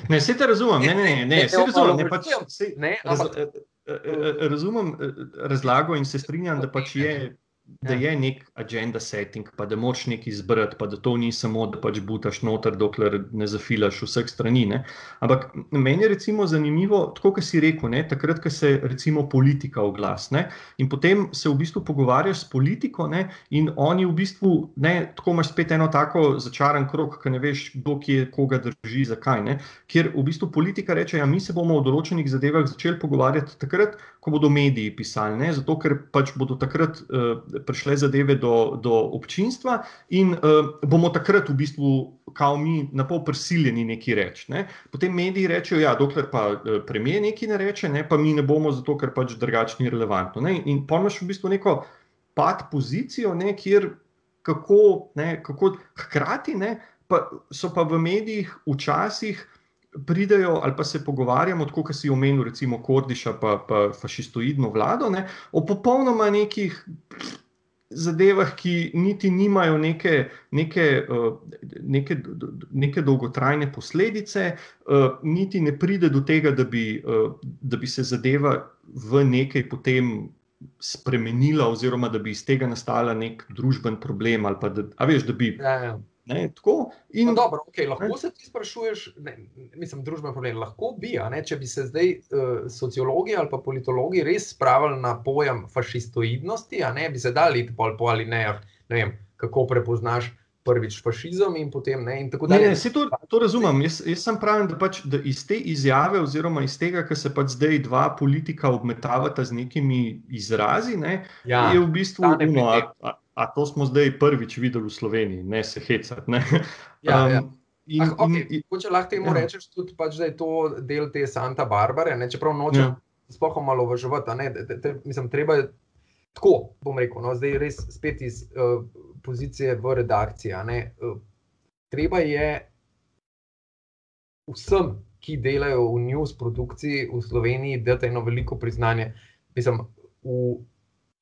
[SPEAKER 1] Ne, vse te razumem, ne, ne, ne, ne, vse razumem. Ne, pač, vse, ne, raz, eh, eh, eh, razumem razlago in se strinjam, da pač je da ja. je nek agenda setting, pa da moš nekaj izbrati, pa da to ni samo, da pač butaš noter, dokler ne zafilaš vseh strani. Ne? Ampak meni je recimo zanimivo, tako kot si rekel, ne? takrat, ko se recimo politika oglasne in potem se v bistvu pogovarjaš s politiko ne? in oni v bistvu, ne, tako imaš spet eno tako začaran krok, ki ne veš, kdo kje koga drži, zakaj. Ne? Ker v bistvu politika reče, ja, mi se bomo o določenih zadevah začeli pogovarjati takrat, ko bodo mediji pisali, ne? zato ker pač bodo takrat. Uh, prišle zadeve do, do občinstva, in uh, bomo takrat v bistvu, kao mi, na pol prisiljeni nekaj reči. Ne? Potem mediji rečejo, da ja, dokler pa uh, premijer nekaj ne reče, ne, pa mi ne bomo, zato ker pač drugače ni relevantno. Ne? In pomaš v bistvu neko pad pozicijo, ne, kjer kako, ne, kako hkrati ne, pa so pa v medijih včasih pridejo ali pa se pogovarjamo, tako kot si omenil, recimo Kordiša, pa, pa fašistoidno vlado, ne, o popolnoma nekih zadevah, ki niti nimajo neke, neke, uh, neke, neke dolgotrajne posledice, uh, niti ne pride do tega, da bi, uh, da bi se zadeva v nekaj potem. Spremenila, oziroma da bi iz tega nastala nek družben problem, ali pa da, veš, da bi ja, ja. Ne,
[SPEAKER 2] in, no, dobro, okay, lahko ne. se ti sprašuješ, ne, mislim, družbeno problem. Lahko bi, ne, če bi se zdaj uh, sociologi ali pa politologi res spravili na pojem fašistoidnosti, ne, bi se dali pol po ali ne, ne vem, kako prepoznaš prvič fašizem in potem ne. In
[SPEAKER 1] ne, ne, to, to razumem. Jaz, jaz sem pravim, da, pač, da iz te izjave, oziroma iz tega, kar se pač zdaj dva politika obmetavata z nekimi izrazi, ne, ja, je v bistvu uno. A to smo zdaj prvič videli v Sloveniji, ne se hecati. Ne?
[SPEAKER 2] Ja, um, ja. In, ah, okay. in, če lahko temu ja. rečeš, tudi pač, da je to del te Santa Barbare, ne? čeprav nočem ja. sploh malo važovati. Mislim, treba je tako, bom rekel, no? zdaj res spet iz uh, pozicije v redakciji. Uh, treba je vsem, ki delajo v news produkciji v Sloveniji, dati eno veliko priznanje. Mislim, v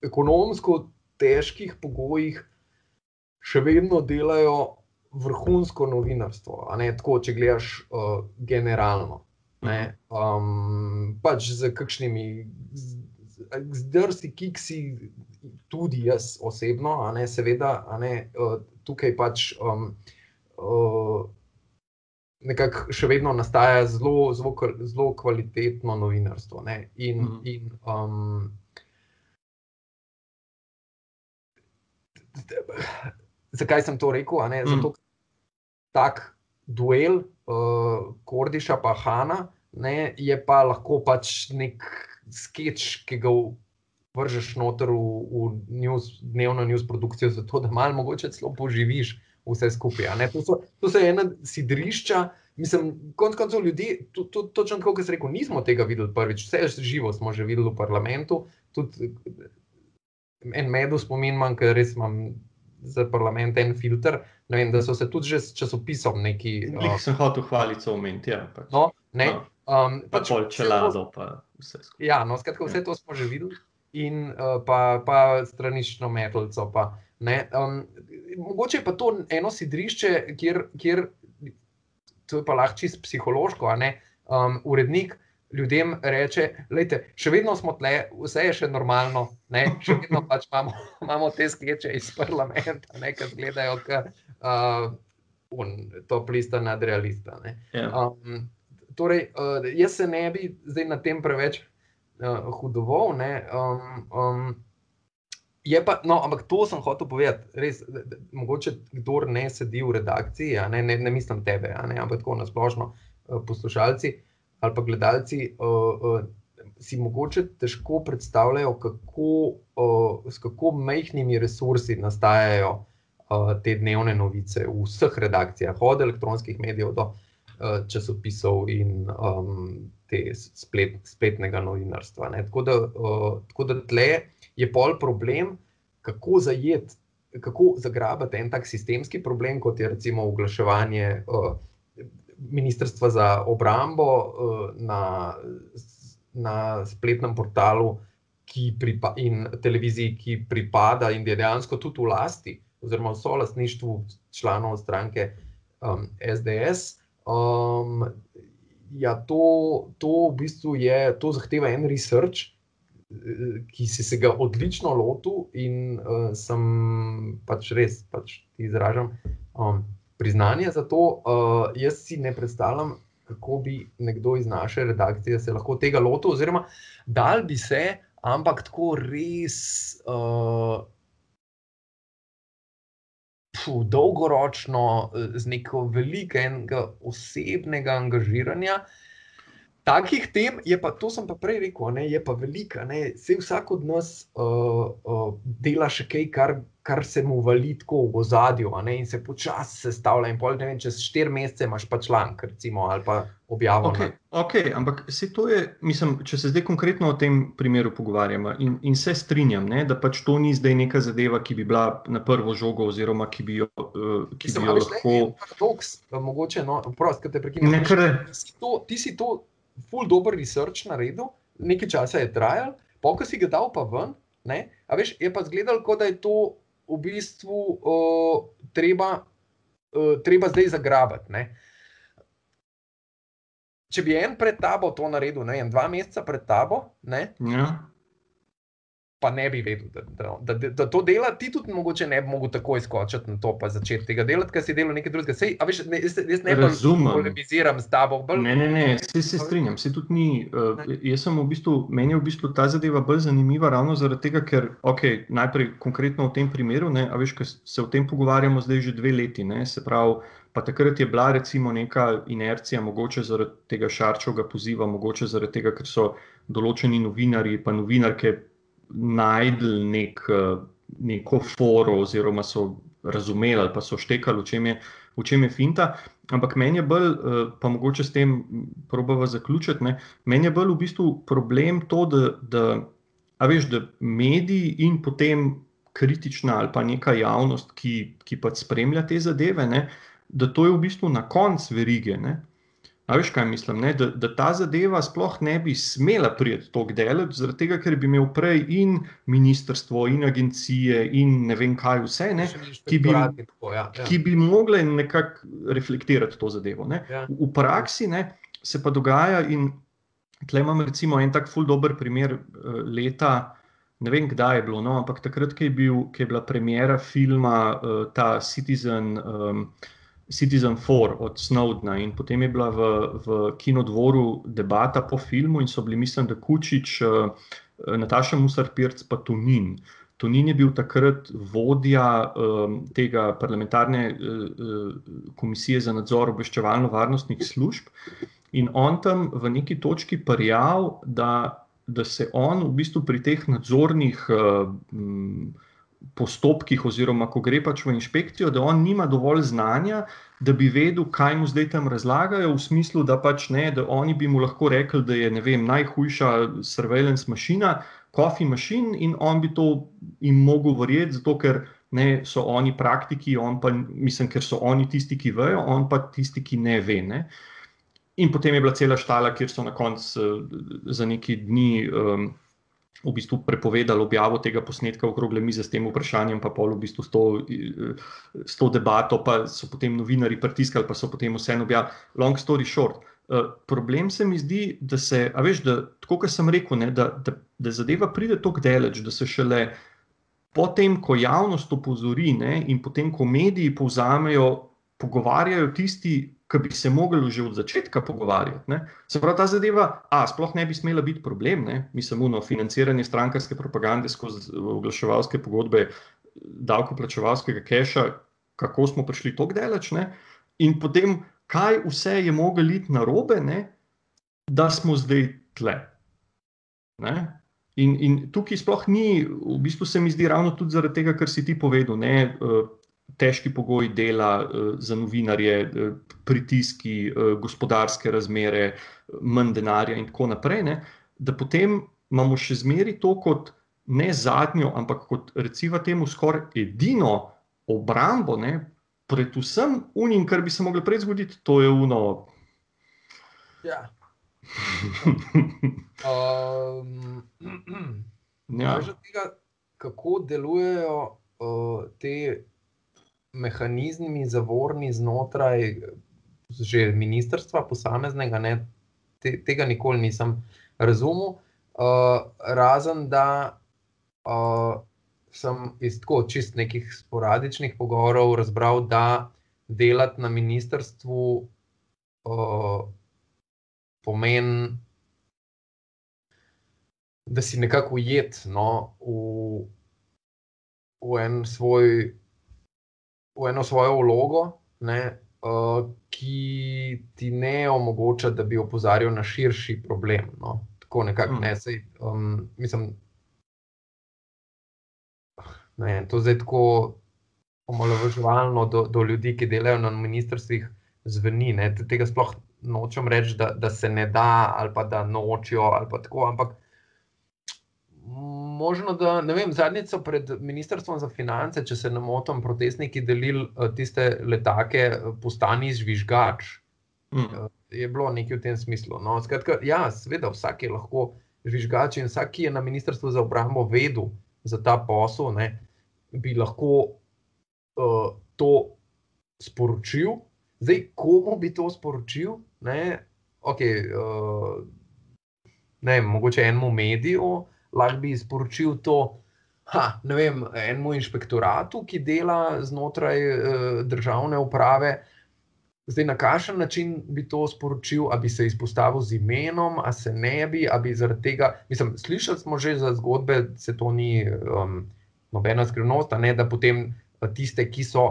[SPEAKER 2] ekonomsko težkih pogojih še vedno delajo vrhunsko novinarstvo. Tako, če gledaš uh, generalno. Ne, um, pač z kakšnimi zdrsi, kiksi, tudi jaz osebno, a ne seveda, a ne uh, tukaj pač. Um, uh, Nekako še vedno nastaja zelo, zelo, zelo kvalitetno novinarstvo. In, mm in um, zakaj sem to rekel? Mm. Zato, tak duel uh, Kordiša pa Hanna ne, je pa lahko pač nek sketch, ki ga vržeš noter v, v news, dnevno news produkcijo, zato da malo mogoče celo poživiš vse skupaj. To so, to so ena sidrišča. Mislim, konec koncev ljudi, točno tako, kot sem rekel, nismo tega videli prvič, vse živo smo že videli v parlamentu. Tudi en medij spomin, manj, ker res imam za parlament en filter. Vem, da so se tudi že s časopisom neki.
[SPEAKER 1] Nekaj uh, sem hotel hvaliti, omeniti. Ja, pač.
[SPEAKER 2] no, ne. No.
[SPEAKER 1] Um, pa pač, pol čelado, pa vse skupaj.
[SPEAKER 2] Ja, no, skratka, vse to smo že videli. In uh, pa, pa stranično metlico. Pa, um, mogoče je pa to eno sidrišče, kjer, kjer to je pa lahko čisto psihološko, um, urednik ljudem reče, da še vedno smo tle, vse je še normalno, ne? še vedno pač imamo, imamo te skleče iz parlamenta, ki gledajo, da uh, to plista nadrealista. Ja. Um, torej, uh, jaz se ne bi zdaj na tem preveč uh, hudoval. Um, um, je pa, no, ampak to sem hotel povedati. Res, da, da, mogoče kdo ne sedi v redakciji, ne, ne, ne mislim tebe, ne, ampak tako nasplošno uh, poslušalci ali pa gledalci. Uh, uh, Si mogoče težko predstavljajo, kako, uh, s kako majhnimi resursi nastajajo uh, te dnevne novice v vseh redakcijah, od elektronskih medijev do uh, časopisov in um, te splet, spletnega novinarstva. Tako da, uh, tako da tle je pol problem, kako zajeti, kako zagrabiti en tak sistemski problem, kot je recimo oglaševanje uh, Ministrstva za obrambo uh, na, na spletnem portalu. In televiziji, ki pripada in je dejansko tudi v lasti, oziroma v solastništvu članov stranke um, SDS, Um, ja, to, to v bistvu je, to zahteva en research, ki si se ga odlično lotil, in uh, sem pač res, pač ti izražam um, priznanje za to. Uh, jaz si ne predstavljam, kako bi nekdo iz naše redakcije se lahko tega lotil, oziroma dal bi se, ampak tako res. Uh, puh, dolgoročno, eh, z neko velikega osebnega angažiranja. Takih tem je pa, to sem pa prej rekel, ne, je pa velika. Vse vsak od nas uh, uh, dela še kaj, kar kar se mu vali tako v ozadju, in se počasi sestavlja. In pol, vem, čez štiri mesece imaš pa članek, recimo, ali pa objavljen.
[SPEAKER 1] Okay, okay, ampak se to je, mislim, če se zdaj konkretno o tem primeru pogovarjamo in, in se strinjam, ne, da pač to ni zdaj neka zadeva, ki bi bila na prvo žogo, oziroma ki bi jo, uh, ki mislim, bi jo lahko.
[SPEAKER 2] Paradoks, mogoče, no, prost, te prekinem. Ti si to, full dobro research naredil, nekaj časa je trajal, pokaj si ga dal pa ven. Ne? A veš, je pa zgledal, kot da je to v bistvu uh, treba, uh, treba zdaj zagrabiti. Ne? Če bi en pred tabo to naredil, ne vem, dva meseca pred tabo, ne,
[SPEAKER 1] ja
[SPEAKER 2] pa ne bi vedel, da, da, da, da to dela, ti tudi mogoče ne bi mogel tako izkočiti na to, pa začeti tega delati, ker si delal nekaj drugega. Sej, veš, ne, jaz, jaz ne polemiziram s tabo.
[SPEAKER 1] Bolj, ne, ne, ne, se, se strinjam. Se tudi ni, uh, jaz sem v bistvu, meni je v bistvu ta zadeva bolj zanimiva ravno zaradi tega, ker, ok, najprej konkretno v tem primeru, ne, a veš, ker se o tem pogovarjamo zdaj že dve leti, ne, se pravi, pa takrat je bila recimo neka inercija, mogoče zaradi tega šarčovega poziva, mogoče zaradi tega, ker so določeni novinari pa novinarke najdel nek, eh, neko foro, oziroma so razumeli ali pa so štekali, v čem je, v čem je finta. Ampak meni je bolj, eh, pa mogoče s tem probava zaključiti, ne, meni je bolj v bistvu problem to, da, da, veš, da mediji in potem kritična ali pa neka javnost, ki, ki pa spremlja te zadeve, ne, da to je v bistvu na koncu verige. Ne. A veš, kaj mislim? Da, da ta zadeva sploh ne bi smela priti tako daleč, zaradi tega, ker bi imel prej in ministrstvo, in agencije, in ne vem kaj vse, ne, ki, bi, tako, ja, ja. ki bi mogli nekako reflektirati to zadevo. Ja. V, praksi ne, se pa dogaja, in tukaj imam recimo en tak ful dobr primer uh, leta. Ne vem, kdaj je bilo, no, ampak takrat, ko je, bil, ko je bila premjera filma uh, ta Citizen. Um, Citizen 4 od Snowdna in potem je bila v, v kinodvoru debata po filmu in so bili, mislim, da Kučič, uh, Nataša Musar-Pirc pa Tunin. Tunin je bil takrat vodja um, tega parlamentarne uh, komisije za nadzor obveščevalno-varnostnih služb in on tam v neki točki prijal, da, da se on v bistvu pri teh nadzornih uh, postopkih, oziroma ko gre pač v inšpekcijo, da on nima dovolj znanja, da bi vedel, kaj mu zdaj tam razlagajo, v smislu, da pač ne, da oni bi mu lahko rekli, da je vem, najhujša surveillance mašina, coffee machine, in on bi to jim mogel verjeti, zato ker ne, so oni praktiki, on pa, mislim, ker so oni tisti, ki vejo, on pa tisti, ki ne ve. Ne. In potem je bila cela štala, kjer so na koncu uh, za neki dni. Um, v bistvu prepovedali objavo tega posnetka okrogle mize s tem vprašanjem, pa pol v bistvu s to, s to debato, pa so potem novinari pritiskali, pa so potem vseeno objavili. Long story short. Uh, problem se mi zdi, da se, a veš, da tako kot sem rekel, ne, da, da, da zadeva pride tako daleč, da se šele potem, ko javnost opozori ne, in potem, ko mediji povzamejo, pogovarjajo tisti, ki bi se mogli že od začetka pogovarjati. Ne? Se pravi, ta zadeva, a sploh ne bi smela biti problem, ne? mislim, no, financiranje strankarske propagande skozi oglaševalske pogodbe, davkoplačevalskega keša, kako smo prišli tako daleč, ne? in potem, kaj vse je moglo iti na robe, ne? da smo zdaj tle. Ne? In, in tukaj sploh ni, v bistvu se mi zdi ravno tudi zaradi tega, kar si ti povedal, ne, eh, težki pogoji dela eh, za novinarje, eh, pritiski, gospodarske razmere, manj denarja in tako naprej, ne, da potem imamo še zmeri to kot ne zadnjo, ampak kot recimo temu skoraj edino obrambo, ne, predvsem unim, kar bi se moglo prej zgoditi, to je uno.
[SPEAKER 2] Ja um, ja. tega, kako delujejo uh, te mehanizmi zavorni znotraj že ministrstva, posameznega, ne, te, tega nikoli nisem razumel. Uh, razen da uh, sem iz tako čist nekih sporadičnih pogovorov razbral, da delati na ministrstvu. Uh, pomeni, da si nekako ujet no, v, v, en svoj, v eno svojo vlogo, ne, uh, ki ti ne omogoča, da bi opozarjal na širši problem. No. Tako nekako ne, sej, um, mislim. Ne, to je tako omalovaževalno do, do ljudi, ki delajo na ministrstvih, zveni. Ne, tega sploh nočem reči, da, da se ne da, ali pa da nočijo, ali pa tako. Ampak možno, da ne vem, zadnjič so pred Ministrstvom za finance, če se ne motim, protestniki delili eh, tiste letake, eh, postani žvižgač. Mm. Je bilo nekaj v tem smislu. No, skratka, ja, seveda, vsak je lahko žvižgač in vsak, ki je na Ministrstvu za obrambo vedel za ta posel, ne, bi lahko uh, to sporočil. Zdaj, komu bi to sporočil? ne, okay, uh, ne mogoče enemu mediju, lahko bi sporočil to. Ha, ne vem, enemu inšpektoratu, ki dela znotraj uh, državne uprave, zdaj na kakšen način bi to sporočil, ali bi se izpostavil z imenom, ali se ne bi, ali bi zaradi tega. Mislim, slišali smo že za zgodbe, da se to ni um, nobena skrivnost, da potem tiste, ki so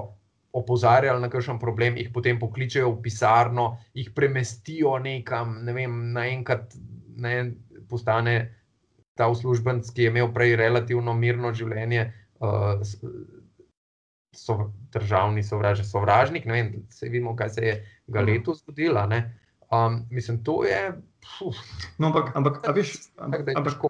[SPEAKER 2] opozarjali na kakšen problem, jih potem pokličejo v pisarno, jih premestijo nekam, ne vem, naenkrat ne, postane ta uslužbenc, ki je imel prej relativno mirno življenje, uh, so, državni sovražnik, sovražnik. Ne vem, se vidimo, kaj se je ga mhm. letos zgodilo. Um, mislim, to je.
[SPEAKER 1] No, ampak, ampak, veš, ampak, ampak,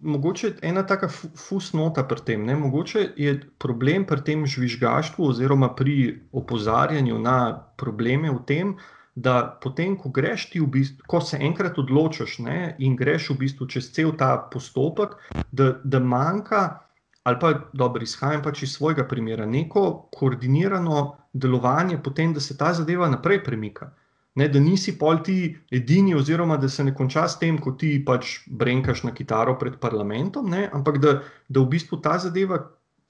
[SPEAKER 1] mogoče ena taka fusnota pri tem. Ne? Mogoče je problem pri tem žvižgaštvu, oziroma pri opozarjanju na probleme v tem, da potem, ko greš ti v bistvu, ko se enkrat odločiš ne, in greš v bistvu čez cel ta postopek, da, da manjka. Ali pa dobro, izhajam pač iz svojega primera, neko koordinirano delovanje, potem, da se ta zadeva naprej premika ne, da nisi pol ti edini, oziroma da se ne konča s tem, ko ti pač brenkaš na kitaro pred parlamentom, ne, ampak da, da v bistvu ta zadeva,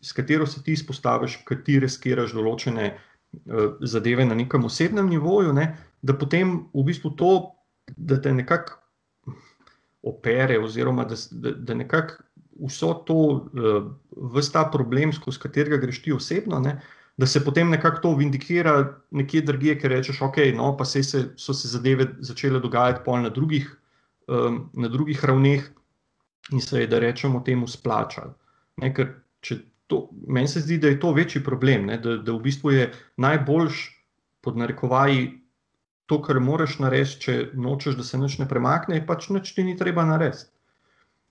[SPEAKER 1] s katero se ti izpostaviš, ki ti reskiraš določene uh, zadeve na nekem osebnem nivoju, ne, da potem v bistvu to, da te nekako opere, oziroma da, da, da nekako vso to, uh, vse ta problem, skozi katerega greš ti osebno. Ne, da se potem nekako to vindikira nekje drugje, ker rečeš, ok, no, pa se, se so se zadeve začele dogajati pol na drugih, um, na drugih ravneh in se je, da rečemo, temu splačal. Ne, ker to, meni se zdi, da je to večji problem, ne, da, da v bistvu je najboljš pod narekovaji to, kar moraš narediti, če nočeš, da se nič ne premakne, pač nič ti ni treba narediti.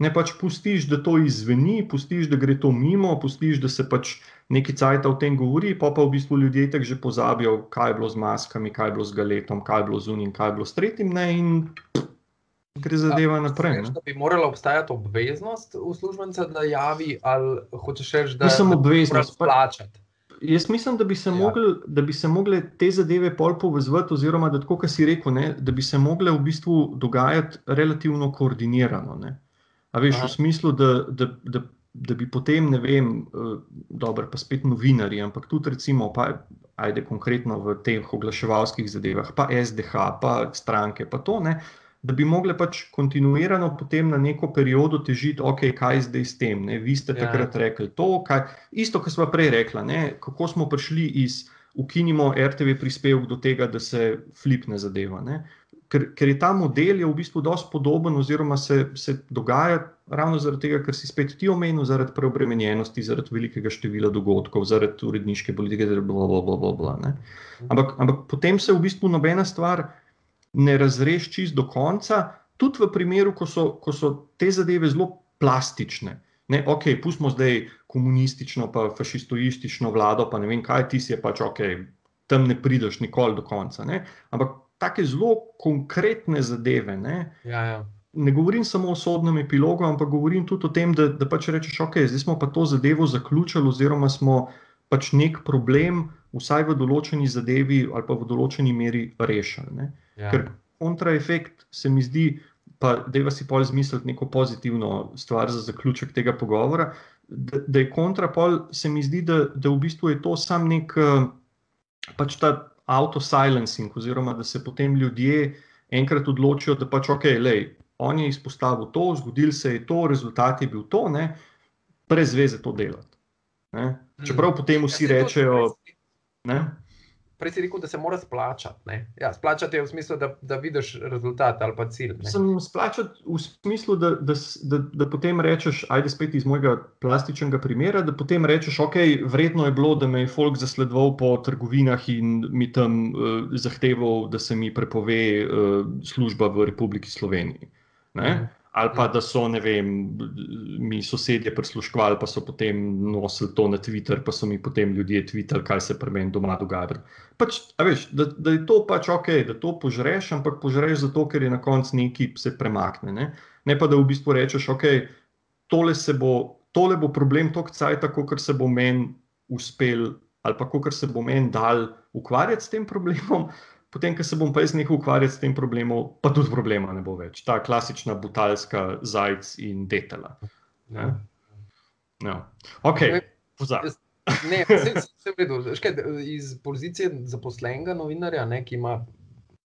[SPEAKER 1] Ne pač pustiš, da to izveni, pustiš, da gre to mimo, pustiš, da se pač nekaj cajt o tem govori, pa pa v bistvu ljudje tako že pozabijo, kaj je bilo z maskami, kaj je bilo z galetom, kaj je bilo z unim, kaj je bilo s tretjim, ne, in gre zadeva naprej.
[SPEAKER 2] Ne. Bi morala obstajati obveznost uslužbenca, da javi, ali hočeš reči, da
[SPEAKER 1] je obveznost plačati. Jaz mislim, da bi, se ja. mogli, da bi se mogle te zadeve pol povezati, oziroma da, tako, si rekel, ne, da bi se mogle v bistvu dogajati relativno koordinirano. Ne. A veš, Aha. v smislu, da, da, da, da bi potem, ne vem, uh, dobro, pa spet novinari, ampak tudi recimo, pa ajde konkretno v teh oglaševalskih zadevah, pa SDH, pa stranke, pa to, ne, da bi mogle pač kontinuirano potem na neko periodo težiti, ok, kaj zdaj s tem. Ne? Vi ste ja. takrat rekli to, kaj, isto, kar smo prej rekli, kako smo prišli iz ukinimo RTV prispevek do tega, da se flipne zadeva. Ker, ker je ta model je v bistvu dosti podoben, oziroma se, se dogaja ravno zaradi tega, ker si spet ti omenil, zaradi preobremenjenosti, zaradi velikega števila dogodkov, zaradi uredniške politike, zaradi bla, bla, bla, bla, bla, bla. Ampak, ampak potem se v bistvu nobena stvar ne razreši čist do konca, tudi v primeru, ko so, ko so te zadeve zelo plastične. Ne, ok, pustimo zdaj komunistično, pa fašistoistično vlado, pa ne vem kaj, ti si je pač ok, tam ne prideš nikoli do konca. Ne. Ampak take zelo konkretne zadeve. Ne,
[SPEAKER 2] ja, ja.
[SPEAKER 1] ne govorim samo o sodnem epilogu, ampak govorim tudi o tem, da, da pač rečeš, ok, zdaj smo pa to zadevo zaključili, oziroma smo pač nek problem, vsaj v določeni zadevi ali pa v določeni meri rešili. Ja. Ker kontraefekt se mi zdi, pa da je si pol izmisliti neko pozitivno stvar za zaključek tega pogovora. Da, da je kontrapol, se mi zdi, da, da v bistvu je to sam nek eh, pač ta auto-silencing, oziroma da se potem ljudje enkrat odločijo, da pač ok, lej, on je izpostavil to, zgodil se je to, rezultat je bil to, ne, brez veze to delati. Ne. Čeprav potem vsi ja, rečejo. Ne,
[SPEAKER 2] prej si rekel, da se mora splačati. Ja, splačati je v smislu, da, da vidiš rezultat ali pa cilj. Ne?
[SPEAKER 1] Sem splačati v smislu, da, da, da, da potem rečeš, ajde spet iz mojega plastičnega primera, da potem rečeš, ok, vredno je bilo, da me je folk zasledoval po trgovinah in mi tam uh, zahteval, da se mi prepove uh, služba v Republiki Sloveniji. Ne? Ali pa da so, ne vem, mi sosedje prisluškovali, pa so potem nosili to na Twitter, pa so mi potem ljudje tvitali, kaj se pri meni doma dogaja. Pač, veš, da, da je to pač ok, da to požreš, ampak požreš zato, ker je na koncu neki se premakne. Ne? ne pa da v bistvu rečeš, ok, tole, bo, tole bo problem tok caj, tako ker se bo meni uspel. Ali pa, kako se bo meni dal ukvarjati s tem problemom, potem, ko se bom pa jaz nekaj ukvarjal s tem problemom, pa tudi problema ne bo več. Ta klasična butalska zajec in detela. Ja. Ja. Ok, pozabi.
[SPEAKER 2] Ne, vse je v redu. Iz pozicije zaposlenega novinarja, ne, ki ima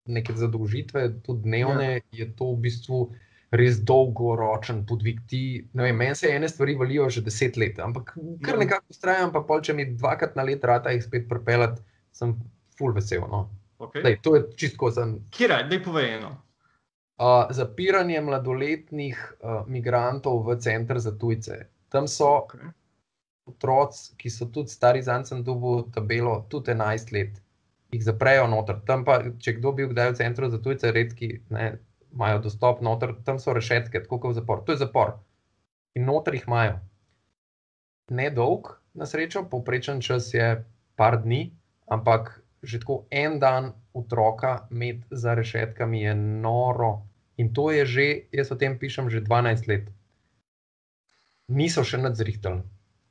[SPEAKER 2] neke zadolžitve, tudi dnevne, ja. je to v bistvu res dolgoročen podvig. Meni se ene stvari valijo že deset let, ampak kar ja. nekako ustrajam, pa pol, če mi dvakrat na let rata jih spet propeljati, sem full vesel. No.
[SPEAKER 1] Okay. Dej,
[SPEAKER 2] to je čisto za.
[SPEAKER 1] Kje je, da je povedano?
[SPEAKER 2] Uh, zapiranje mladoletnih uh, migrantov v center za tujce. Tam so okay. otroci, ki so tudi stari encem dobu, tabelo, tudi 11 let, jih zaprejo noter. Tam pa, če kdo bi bil kdaj v centru za tujce, redki ne, imajo dostop noter, tam so rešetke, tako kot v zapor. To je zapor. In noter jih imajo. Ne dolg, na srečo, povprečen čas je par dni, ampak že tako en dan otroka med za rešetkami je noro. In to je že, jaz o tem pišem že 12 let. Niso še nadzrihtali.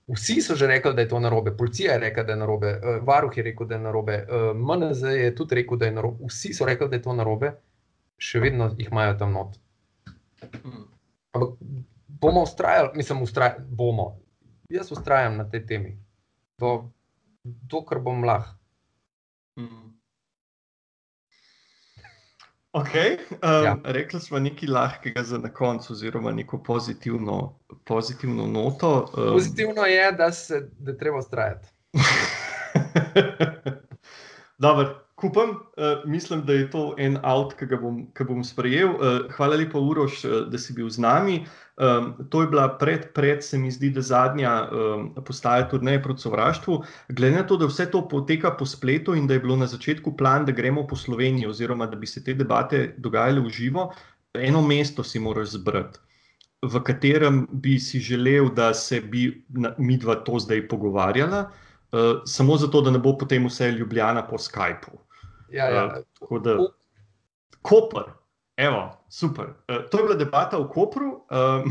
[SPEAKER 2] Vsi so že rekli, da je to narobe, policija je rekla, da je narobe, eh, varuh je rekel, da je narobe, eh, MNZ je tudi rekel, da je narobe. Vsi so rekli, da je to narobe, še vedno jih imajo tam not. Ampak bomo ustrajali, mislim, ustrajali, bomo. Jaz ustrajam na tej temi. To kar bom lahko. Mm.
[SPEAKER 1] Okay, um, ja. Rekli smo nekaj lahkega za na koncu, oziroma neko pozitivno, pozitivno noto.
[SPEAKER 2] Um, pozitivno je, da se da treba ustrajati.
[SPEAKER 1] Dobro, kupam, uh, mislim, da je to en avt, ki ga bom, ki bom sprejel. Uh, hvala lepa, Uroš, uh, da si bil z nami. Um, to je bila pred, pred, se mi zdi, da zadnja um, postaja turneje proti sovraštvu. Glede na to, da vse to poteka po spletu in da je bilo na začetku plan, da gremo po Sloveniji, oziroma da bi se te debate dogajale v živo, eno mesto si moraš zbrati. V katerem bi si želel, da se bi mi dva to zdaj pogovarjala, uh, samo zato, da ne bo potem vse ljubljena po Skypu.
[SPEAKER 2] Ja, ja. Uh,
[SPEAKER 1] tako da, Koper, evo, super. Uh, to je bila debata v Kopru, uh,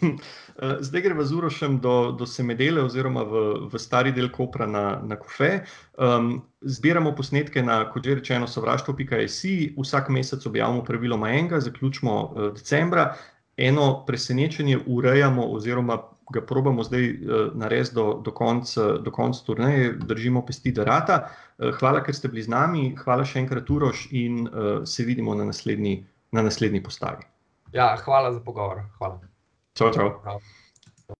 [SPEAKER 1] zdaj gremo z Urošem do, do Semedele, oziroma v, v stari del Kopra na, na Kofe. Um, zbiramo posnetke na, kot že rečeno, sovraštvo.js, vsak mesec objavimo praviloma enega, zaključimo uh, decembra. eno presenečenje urejamo, oziroma ga probamo zdaj narediti do, do konca konc turneje, držimo pesti, da rata. Hvala, ker ste bili z nami, hvala še enkrat, Uroš, in se vidimo na naslednji, na naslednji postavi.
[SPEAKER 2] Ja, hvala za pogovor. Hvala.
[SPEAKER 1] Čau, čau. Prav.